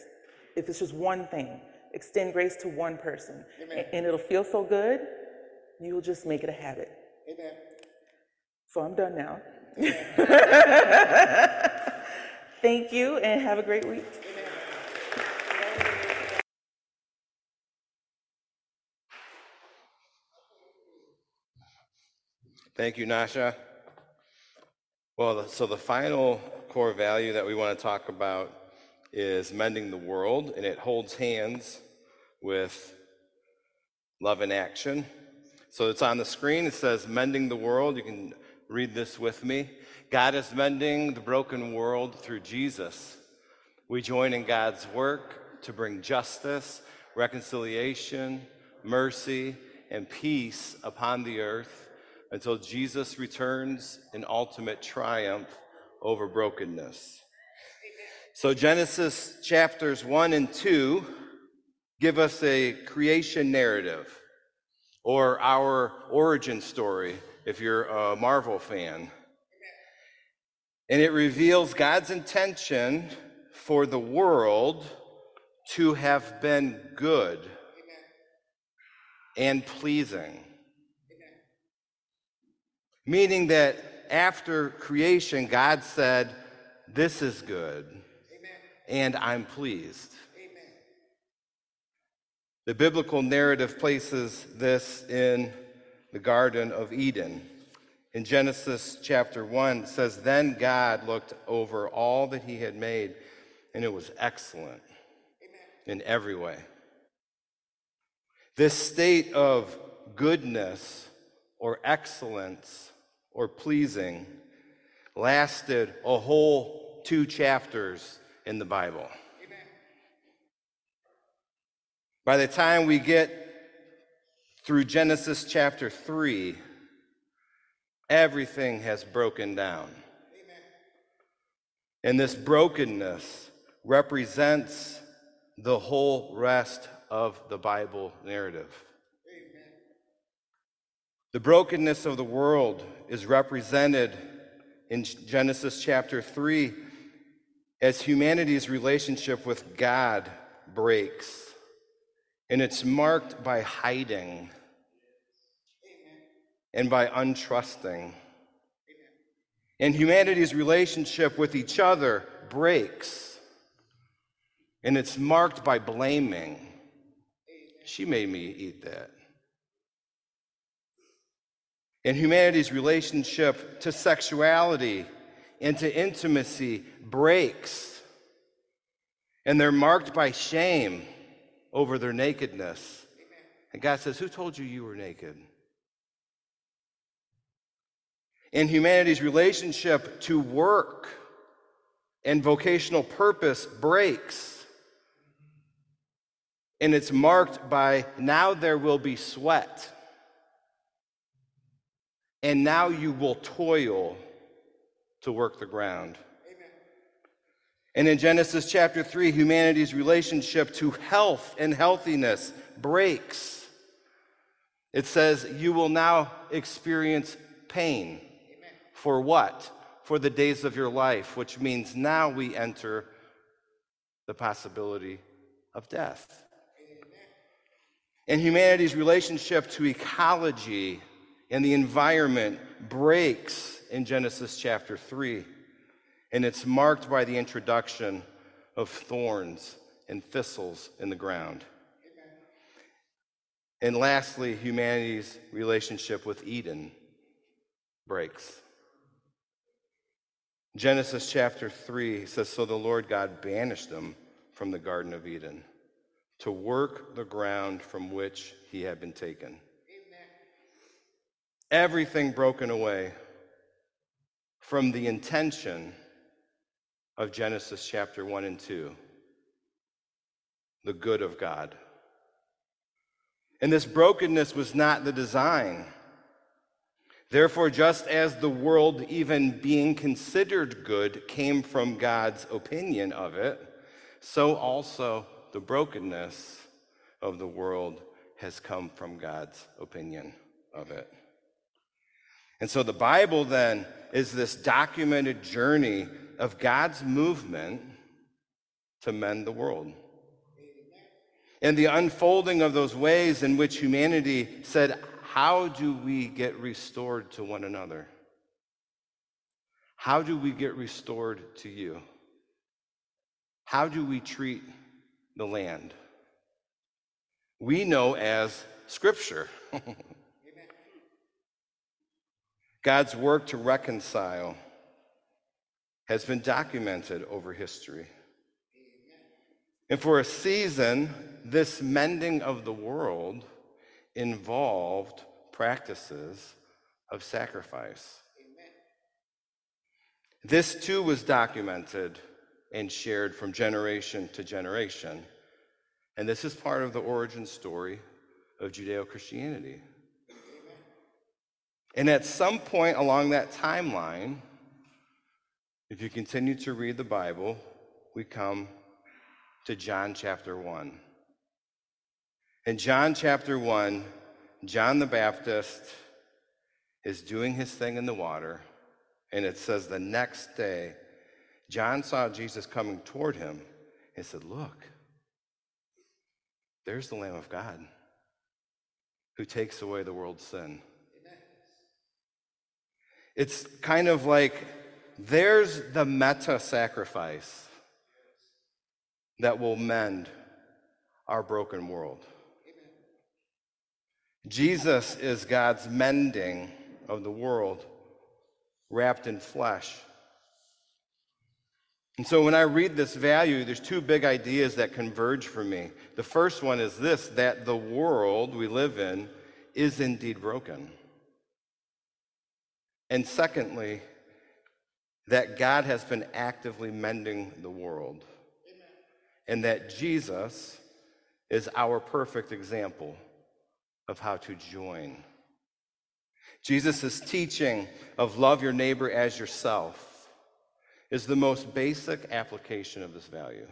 If it's just one thing, extend grace to one person. Amen. And it'll feel so good, you'll just make it a habit. Amen. So I'm done now. [laughs] Thank you and have a great week. Thank you, Nacsha. Well, so the final core value that we want to talk about is mending the world, and it holds hands with love in action. So it's on the screen. It says mending the world. You can read this with me. God is mending the broken world through Jesus. We join in God's work to bring justice, reconciliation, mercy, and peace upon the earth until Jesus returns in ultimate triumph over brokenness. So, Genesis chapters 1 and 2 give us a creation narrative or our origin story if you're a Marvel fan. And it reveals God's intention for the world to have been good and pleasing. Meaning that after creation, God said, This is good, and I'm pleased. The biblical narrative places this in the Garden of Eden. In Genesis chapter 1, it says, Then God looked over all that he had made, and it was excellent in every way. This state of goodness or excellence or pleasing lasted a whole two chapters in the Bible. By the time we get through Genesis chapter 3, everything has broken down. And this brokenness represents the whole rest of the Bible narrative. The brokenness of the world is represented in Genesis chapter 3 as humanity's relationship with God breaks. And it's marked by hiding and by untrusting. And humanity's relationship with each other breaks. And it's marked by blaming. She made me eat that. And humanity's relationship to sexuality and to intimacy breaks. And they're marked by shame over their nakedness. And God says, Who told you you were naked? And humanity's relationship to work and vocational purpose breaks. And it's marked by now there will be sweat. And now you will toil to work the ground. And in Genesis chapter 3, humanity's relationship to health and healthiness breaks. It says, You will now experience pain. For what? For the days of your life, which means now we enter the possibility of death. And humanity's relationship to ecology and the environment breaks in Genesis chapter 3. And it's marked by the introduction of thorns and thistles in the ground. And lastly, humanity's relationship with Eden breaks. Genesis chapter 3 says So the Lord God banished them from the Garden of Eden to work the ground from which he had been taken. Everything broken away from the intention of Genesis chapter 1 and 2 the good of God. And this brokenness was not the design. Therefore, just as the world, even being considered good, came from God's opinion of it, so also the brokenness of the world has come from God's opinion of it. And so the Bible then is this documented journey of God's movement to mend the world. And the unfolding of those ways in which humanity said, How do we get restored to one another? How do we get restored to you? How do we treat the land? We know as Scripture. [laughs] God's work to reconcile has been documented over history. And for a season, this mending of the world involved practices of sacrifice. This too was documented and shared from generation to generation. And this is part of the origin story of Judeo Christianity. And at some point along that timeline, if you continue to read the Bible, we come to John chapter 1. In John chapter 1, John the Baptist is doing his thing in the water, and it says the next day, John saw Jesus coming toward him and said, Look, there's the Lamb of God who takes away the world's sin. It's kind of like there's the meta sacrifice that will mend our broken world. Jesus is God's mending of the world wrapped in flesh. And so when I read this value, there's two big ideas that converge for me. The first one is this that the world we live in is indeed broken. And secondly, that God has been actively mending the world. Amen. And that Jesus is our perfect example of how to join. Jesus' teaching of love your neighbor as yourself is the most basic application of this value.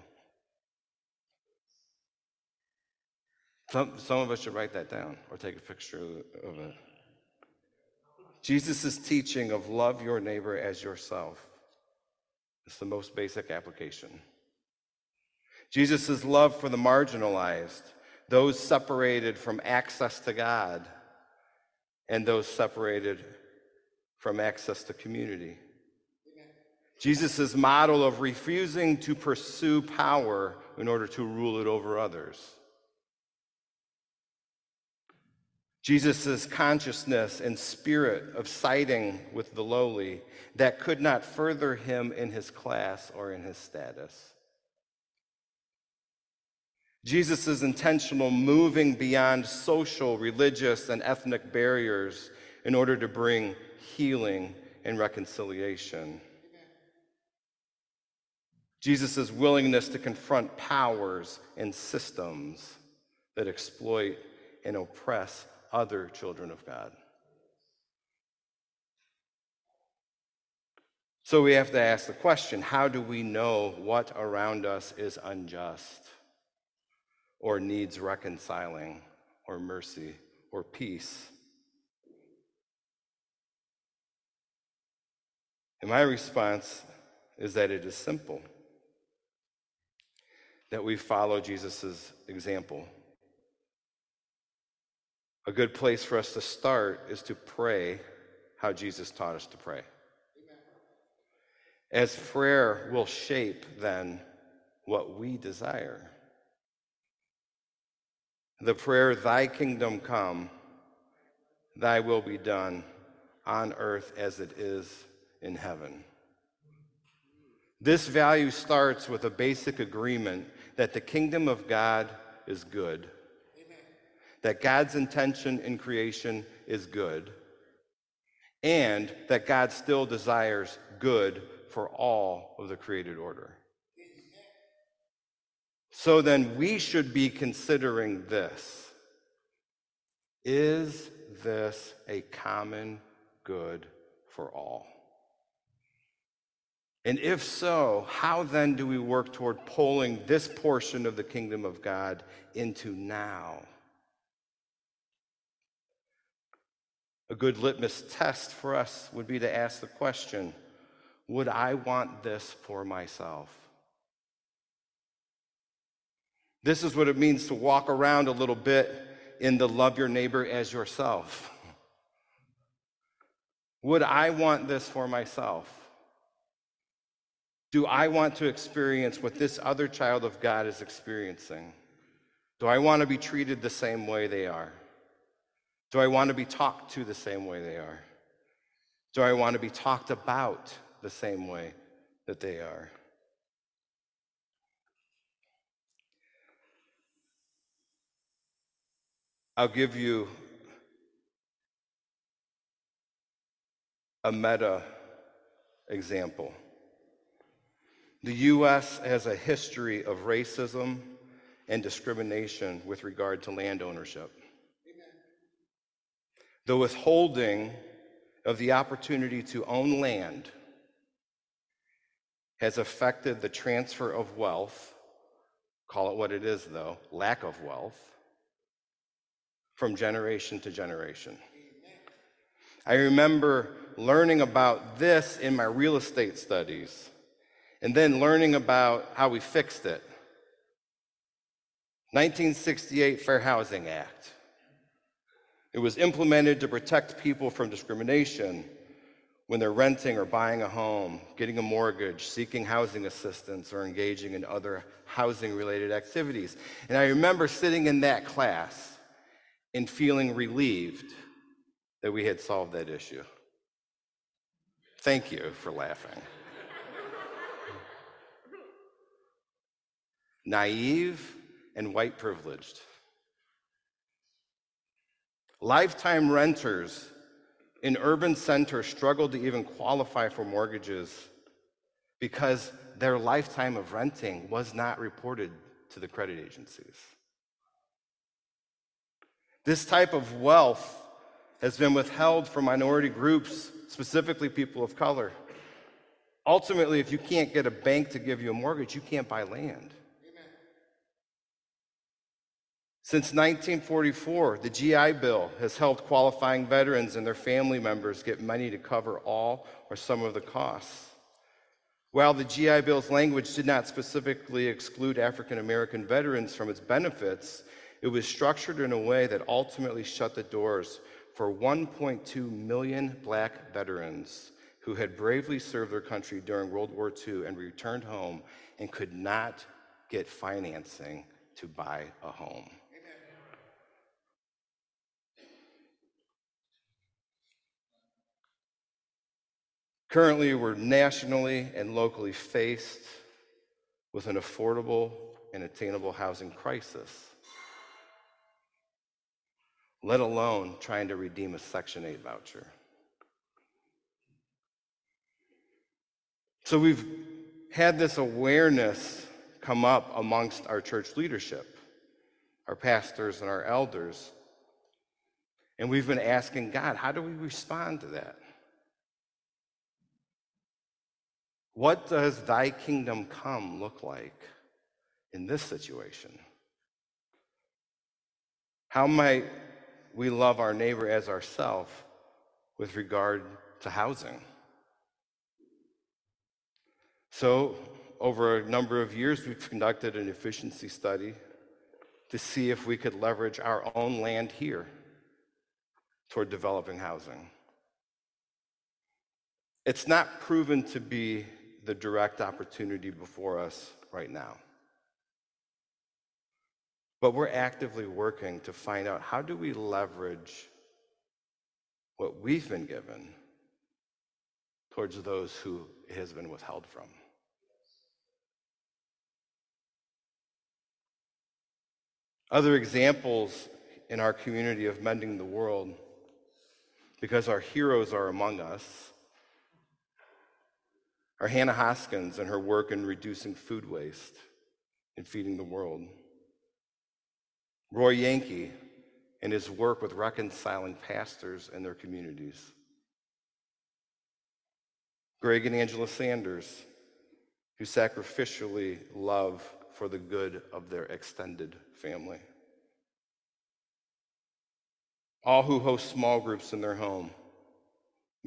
Some, some of us should write that down or take a picture of it. Jesus' teaching of love your neighbor as yourself is the most basic application. Jesus' love for the marginalized, those separated from access to God, and those separated from access to community. Jesus' model of refusing to pursue power in order to rule it over others. Jesus' consciousness and spirit of siding with the lowly that could not further him in his class or in his status. Jesus' intentional moving beyond social, religious, and ethnic barriers in order to bring healing and reconciliation. Jesus' willingness to confront powers and systems that exploit and oppress other children of God. So we have to ask the question how do we know what around us is unjust or needs reconciling or mercy or peace? And my response is that it is simple that we follow Jesus' example. A good place for us to start is to pray how Jesus taught us to pray. As prayer will shape then what we desire. The prayer, Thy kingdom come, Thy will be done on earth as it is in heaven. This value starts with a basic agreement that the kingdom of God is good, that God's intention in creation is good, and that God still desires good for all of the created order. So then we should be considering this Is this a common good for all? And if so, how then do we work toward pulling this portion of the kingdom of God into now? A good litmus test for us would be to ask the question Would I want this for myself? This is what it means to walk around a little bit in the love your neighbor as yourself. Would I want this for myself? Do I want to experience what this other child of God is experiencing? Do I want to be treated the same way they are? Do I want to be talked to the same way they are? Do I want to be talked about the same way that they are? I'll give you a meta example. The U.S. has a history of racism and discrimination with regard to land ownership. The withholding of the opportunity to own land has affected the transfer of wealth, call it what it is though, lack of wealth, from generation to generation. I remember learning about this in my real estate studies and then learning about how we fixed it. 1968 Fair Housing Act. It was implemented to protect people from discrimination when they're renting or buying a home, getting a mortgage, seeking housing assistance, or engaging in other housing related activities. And I remember sitting in that class and feeling relieved that we had solved that issue. Thank you for laughing. naive, and white privileged. Lifetime renters in urban centers struggle to even qualify for mortgages because their lifetime of renting was not reported to the credit agencies. This type of wealth has been withheld from minority groups, specifically people of color. Ultimately, if you can't get a bank to give you a mortgage, you can't buy land. Since 1944, the GI Bill has helped qualifying veterans and their family members get money to cover all or some of the costs. While the GI Bill's language did not specifically exclude African American veterans from its benefits, it was structured in a way that ultimately shut the doors for 1.2 million black veterans who had bravely served their country during World War II and returned home and could not get financing to buy a home. Currently, we're nationally and locally faced with an affordable and attainable housing crisis, let alone trying to redeem a Section 8 voucher. So we've had this awareness come up amongst our church leadership, our pastors and our elders. And we've been asking God, how do we respond to that? What does thy kingdom come look like in this situation? How might we love our neighbor as ourselves with regard to housing? So, over a number of years, we've conducted an efficiency study to see if we could leverage our own land here toward developing housing. It's not proven to be the direct opportunity before us right now. But we're actively working to find out how do we leverage what we've been given towards those who it has been withheld from. Other examples in our community of mending the world, because our heroes are among us, are Hannah Hoskins and her work in reducing food waste and feeding the world. Roy Yankee and his work with reconciling pastors and their communities. Greg and Angela Sanders, who sacrificially love for the good of their extended family. All who host small groups in their home,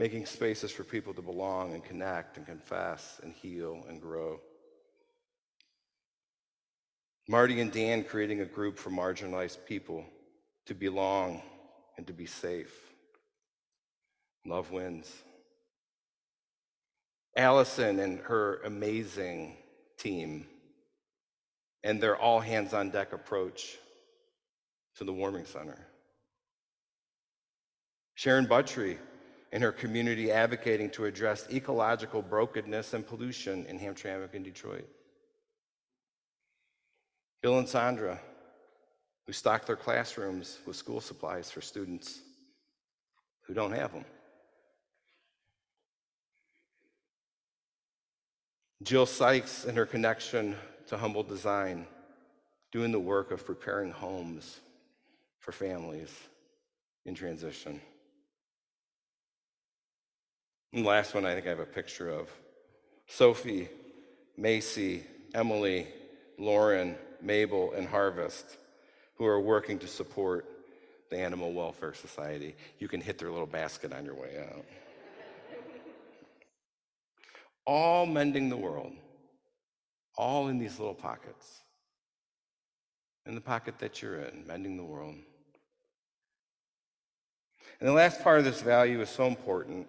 making spaces for people to belong and connect and confess and heal and grow. Marty and Dan creating a group for marginalized people to belong and to be safe. Love wins. Allison and her amazing team and their all hands on deck approach to the warming center. Sharon Buttry and her community advocating to address ecological brokenness and pollution in Hamtramck and Detroit. Bill and Sandra, who stock their classrooms with school supplies for students who don't have them. Jill Sykes and her connection to Humble Design, doing the work of preparing homes for families in transition. And last one I think I have a picture of Sophie, Macy, Emily, Lauren, Mabel, and Harvest, who are working to support the Animal Welfare Society. You can hit their little basket on your way out. all mending the world, all in these little pockets. In the pocket that you're in, mending the world. And the last part of this value is so important.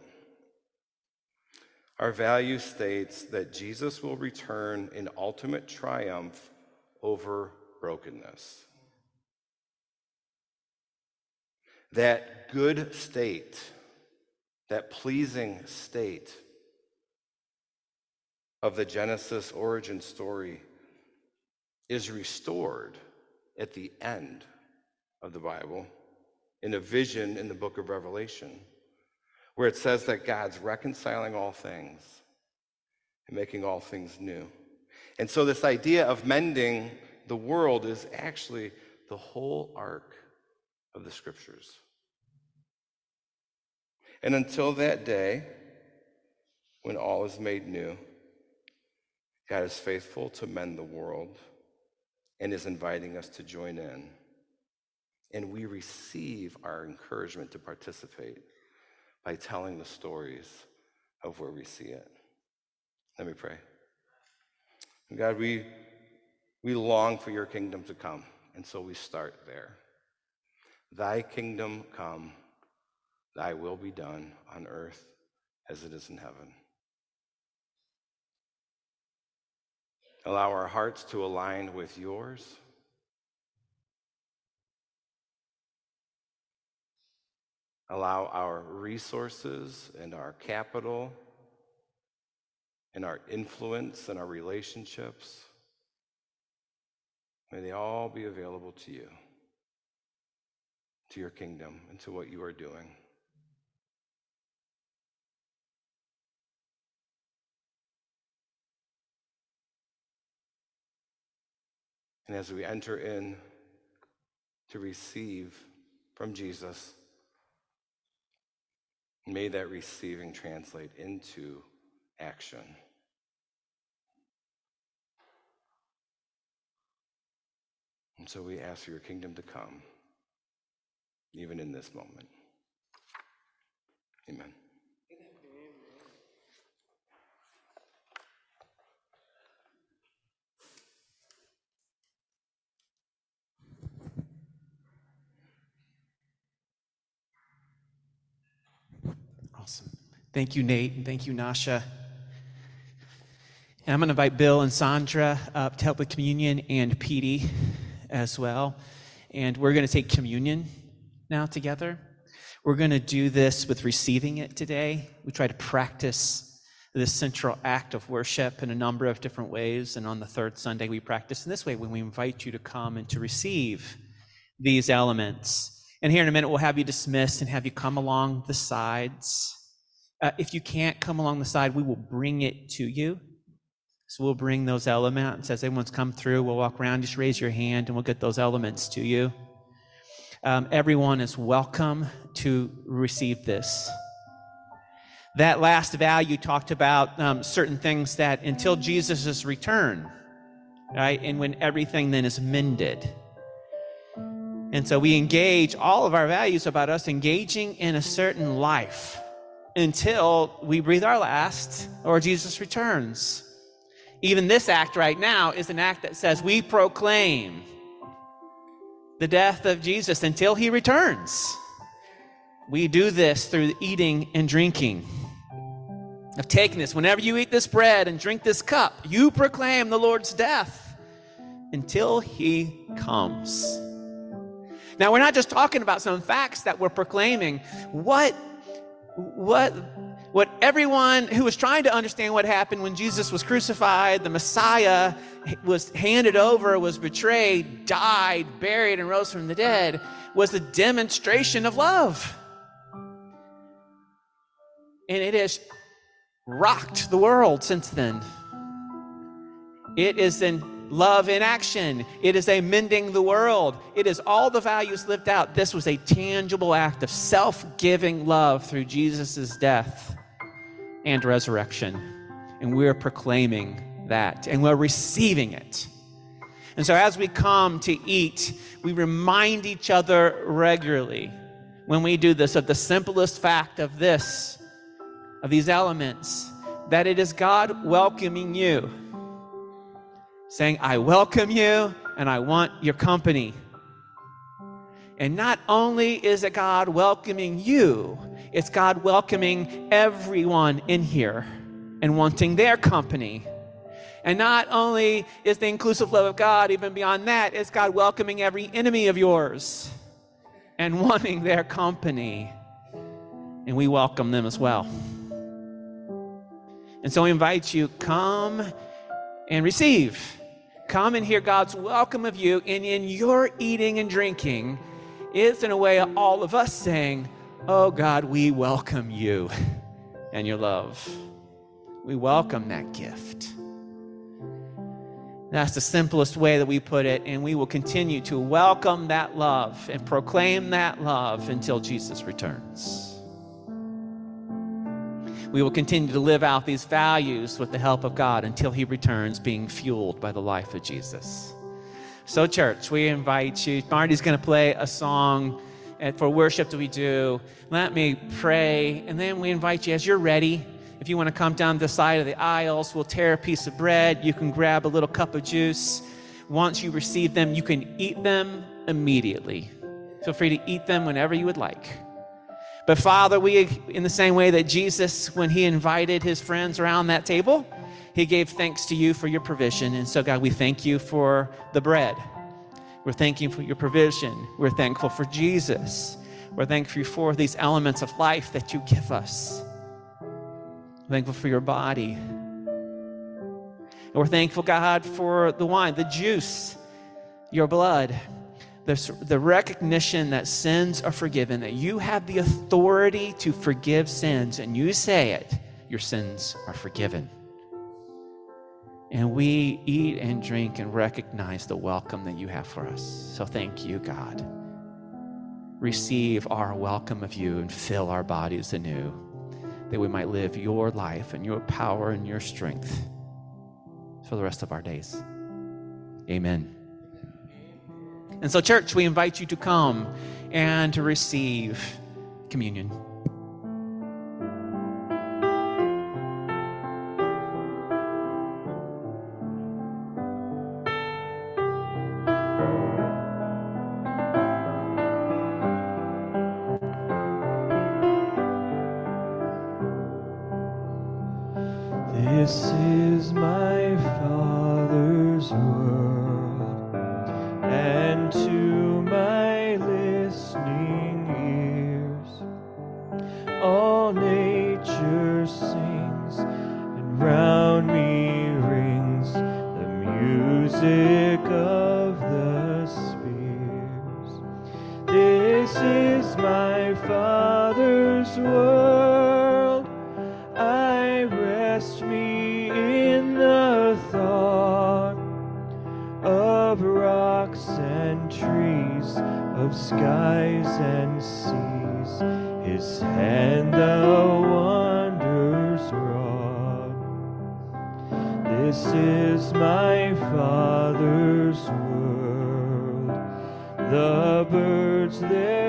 Our value states that Jesus will return in ultimate triumph over brokenness. That good state, that pleasing state of the Genesis origin story is restored at the end of the Bible in a vision in the book of Revelation, where it says that God's reconciling all things and making all things new. And so, this idea of mending the world is actually the whole arc of the scriptures. And until that day, when all is made new, God is faithful to mend the world and is inviting us to join in. And we receive our encouragement to participate by telling the stories of where we see it. Let me pray. God, we, we long for your kingdom to come, and so we start there. Thy kingdom come, thy will be done on earth as it is in heaven. Allow our hearts to align with yours. Allow our resources and our capital and our influence and our relationships, may they all be available to you, to your kingdom, and to what you are doing. And as we enter in to receive from Jesus, May that receiving translate into action. And so we ask for your kingdom to come, even in this moment. Amen. Thank you, Nate, and thank you, Nacsha. And I'm going to invite Bill and Sandra up to help with communion and Petey as well. And we're going to take communion now together. We're going to do this with receiving it today. We try to practice this central act of worship in a number of different ways. And on the third Sunday, we practice in this way when we invite you to come and to receive these elements. And here in a minute, we'll have you dismissed and have you come along the sides. Uh, if you can't come along the side, we will bring it to you. So we'll bring those elements. As everyone's come through, we'll walk around. Just raise your hand and we'll get those elements to you. Um, everyone is welcome to receive this. That last value talked about um, certain things that until Jesus' return, right, and when everything then is mended. And so we engage all of our values about us engaging in a certain life until we breathe our last or Jesus returns. Even this act right now is an act that says we proclaim the death of Jesus until he returns. We do this through eating and drinking. Of taking this, whenever you eat this bread and drink this cup, you proclaim the Lord's death until he comes. Now, we're not just talking about some facts that we're proclaiming. What, what, what everyone who was trying to understand what happened when Jesus was crucified, the Messiah was handed over, was betrayed, died, buried, and rose from the dead, was a demonstration of love. And it has rocked the world since then. It is in love in action. It is a mending the world. It is all the values lived out. This was a tangible act of self giving love through Jesus' death and resurrection. And we're proclaiming that and we're receiving it. And so as we come to eat, we remind each other regularly when we do this of the simplest fact of this, of these elements, that it is God welcoming you saying, I welcome you and I want your company. And not only is it God welcoming you, it's God welcoming everyone in here and wanting their company. And not only is the inclusive love of God, even beyond that, it's God welcoming every enemy of yours and [laughs] wanting their company. And we welcome them as well. And so we invite you, come and receive. Come and hear God's welcome of you. And in your eating and drinking, is, in a way all of us saying, Oh God, we welcome you [laughs] and your love. We welcome that gift. That's the simplest way that we put it, and we will continue to welcome that love and proclaim that love until Jesus returns we will continue to live out these values with the help of God until He returns, being fueled by the life of Jesus. So, church, we invite you. Marty's going to play a song eh, for worship that we do. Let me pray, and then we invite you as you're ready. If you want to come down the side of the aisles, we'll tear a piece of bread. You can grab a little cup of juice. Once you receive them, you can eat them immediately. Feel free to eat them whenever you would like. But Father, we, in the same way that Jesus, when he invited his friends around that table, he gave thanks to you for your provision. And so, God, we thank you for the bread. We're thanking for your provision. We're thankful for Jesus. We're thankful for these elements of life that you give us. We're thankful for your body. And we're thankful, God, for the wine, the juice, your blood the, the recognition that sins are forgiven, that you have the authority to forgive sins, and you say it, your sins are forgiven. And we eat and drink and recognize the welcome that you have for us. So thank you, God. Receive our welcome of you and fill our bodies anew, that we might live your life and your power and your strength for the rest of our days. Amen. And so, church, we invite you to come and to receive communion. Music of the spheres. This is my Father's world. I rest me in the thought of rocks and trees, of skies and seas. His hand the This is my Father's world. The birds their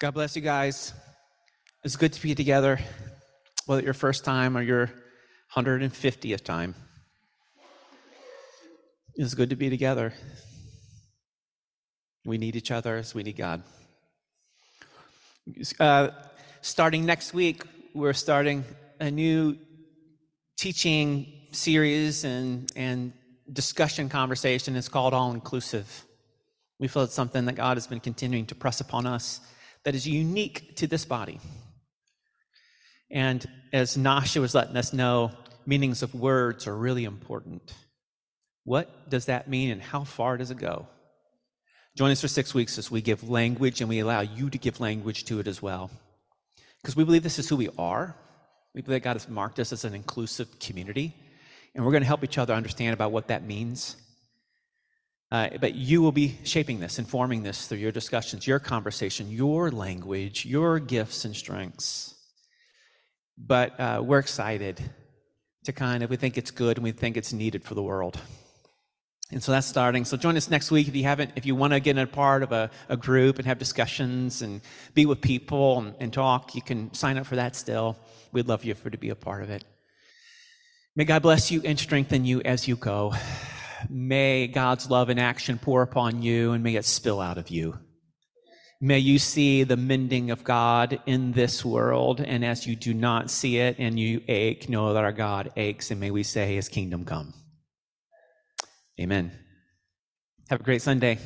God bless you guys. It's good to be together, whether your first time or your 150th time. It's good to be together. We need each other as we need God. Uh, starting next week, we're starting a new teaching series and, and discussion conversation. It's called All Inclusive. We feel it's something that God has been continuing to press upon us that is unique to this body. And as Nacsha was letting us know, meanings of words are really important. What does that mean and how far does it go? Join us for six weeks as we give language and we allow you to give language to it as well. Because we believe this is who we are. We believe God has marked us as an inclusive community. And we're going to help each other understand about what that means. Uh, but you will be shaping this, informing this through your discussions, your conversation, your language, your gifts and strengths. But uh, we're excited to kind of, we think it's good and we think it's needed for the world. And so that's starting. So join us next week if you haven't, if you want to get a part of a, a group and have discussions and be with people and, and talk, you can sign up for that still. We'd love you for to be a part of it. May God bless you and strengthen you as you go. May God's love and action pour upon you and may it spill out of you. May you see the mending of God in this world. And as you do not see it and you ache, know that our God aches. And may we say, His kingdom come. Amen. Have a great Sunday.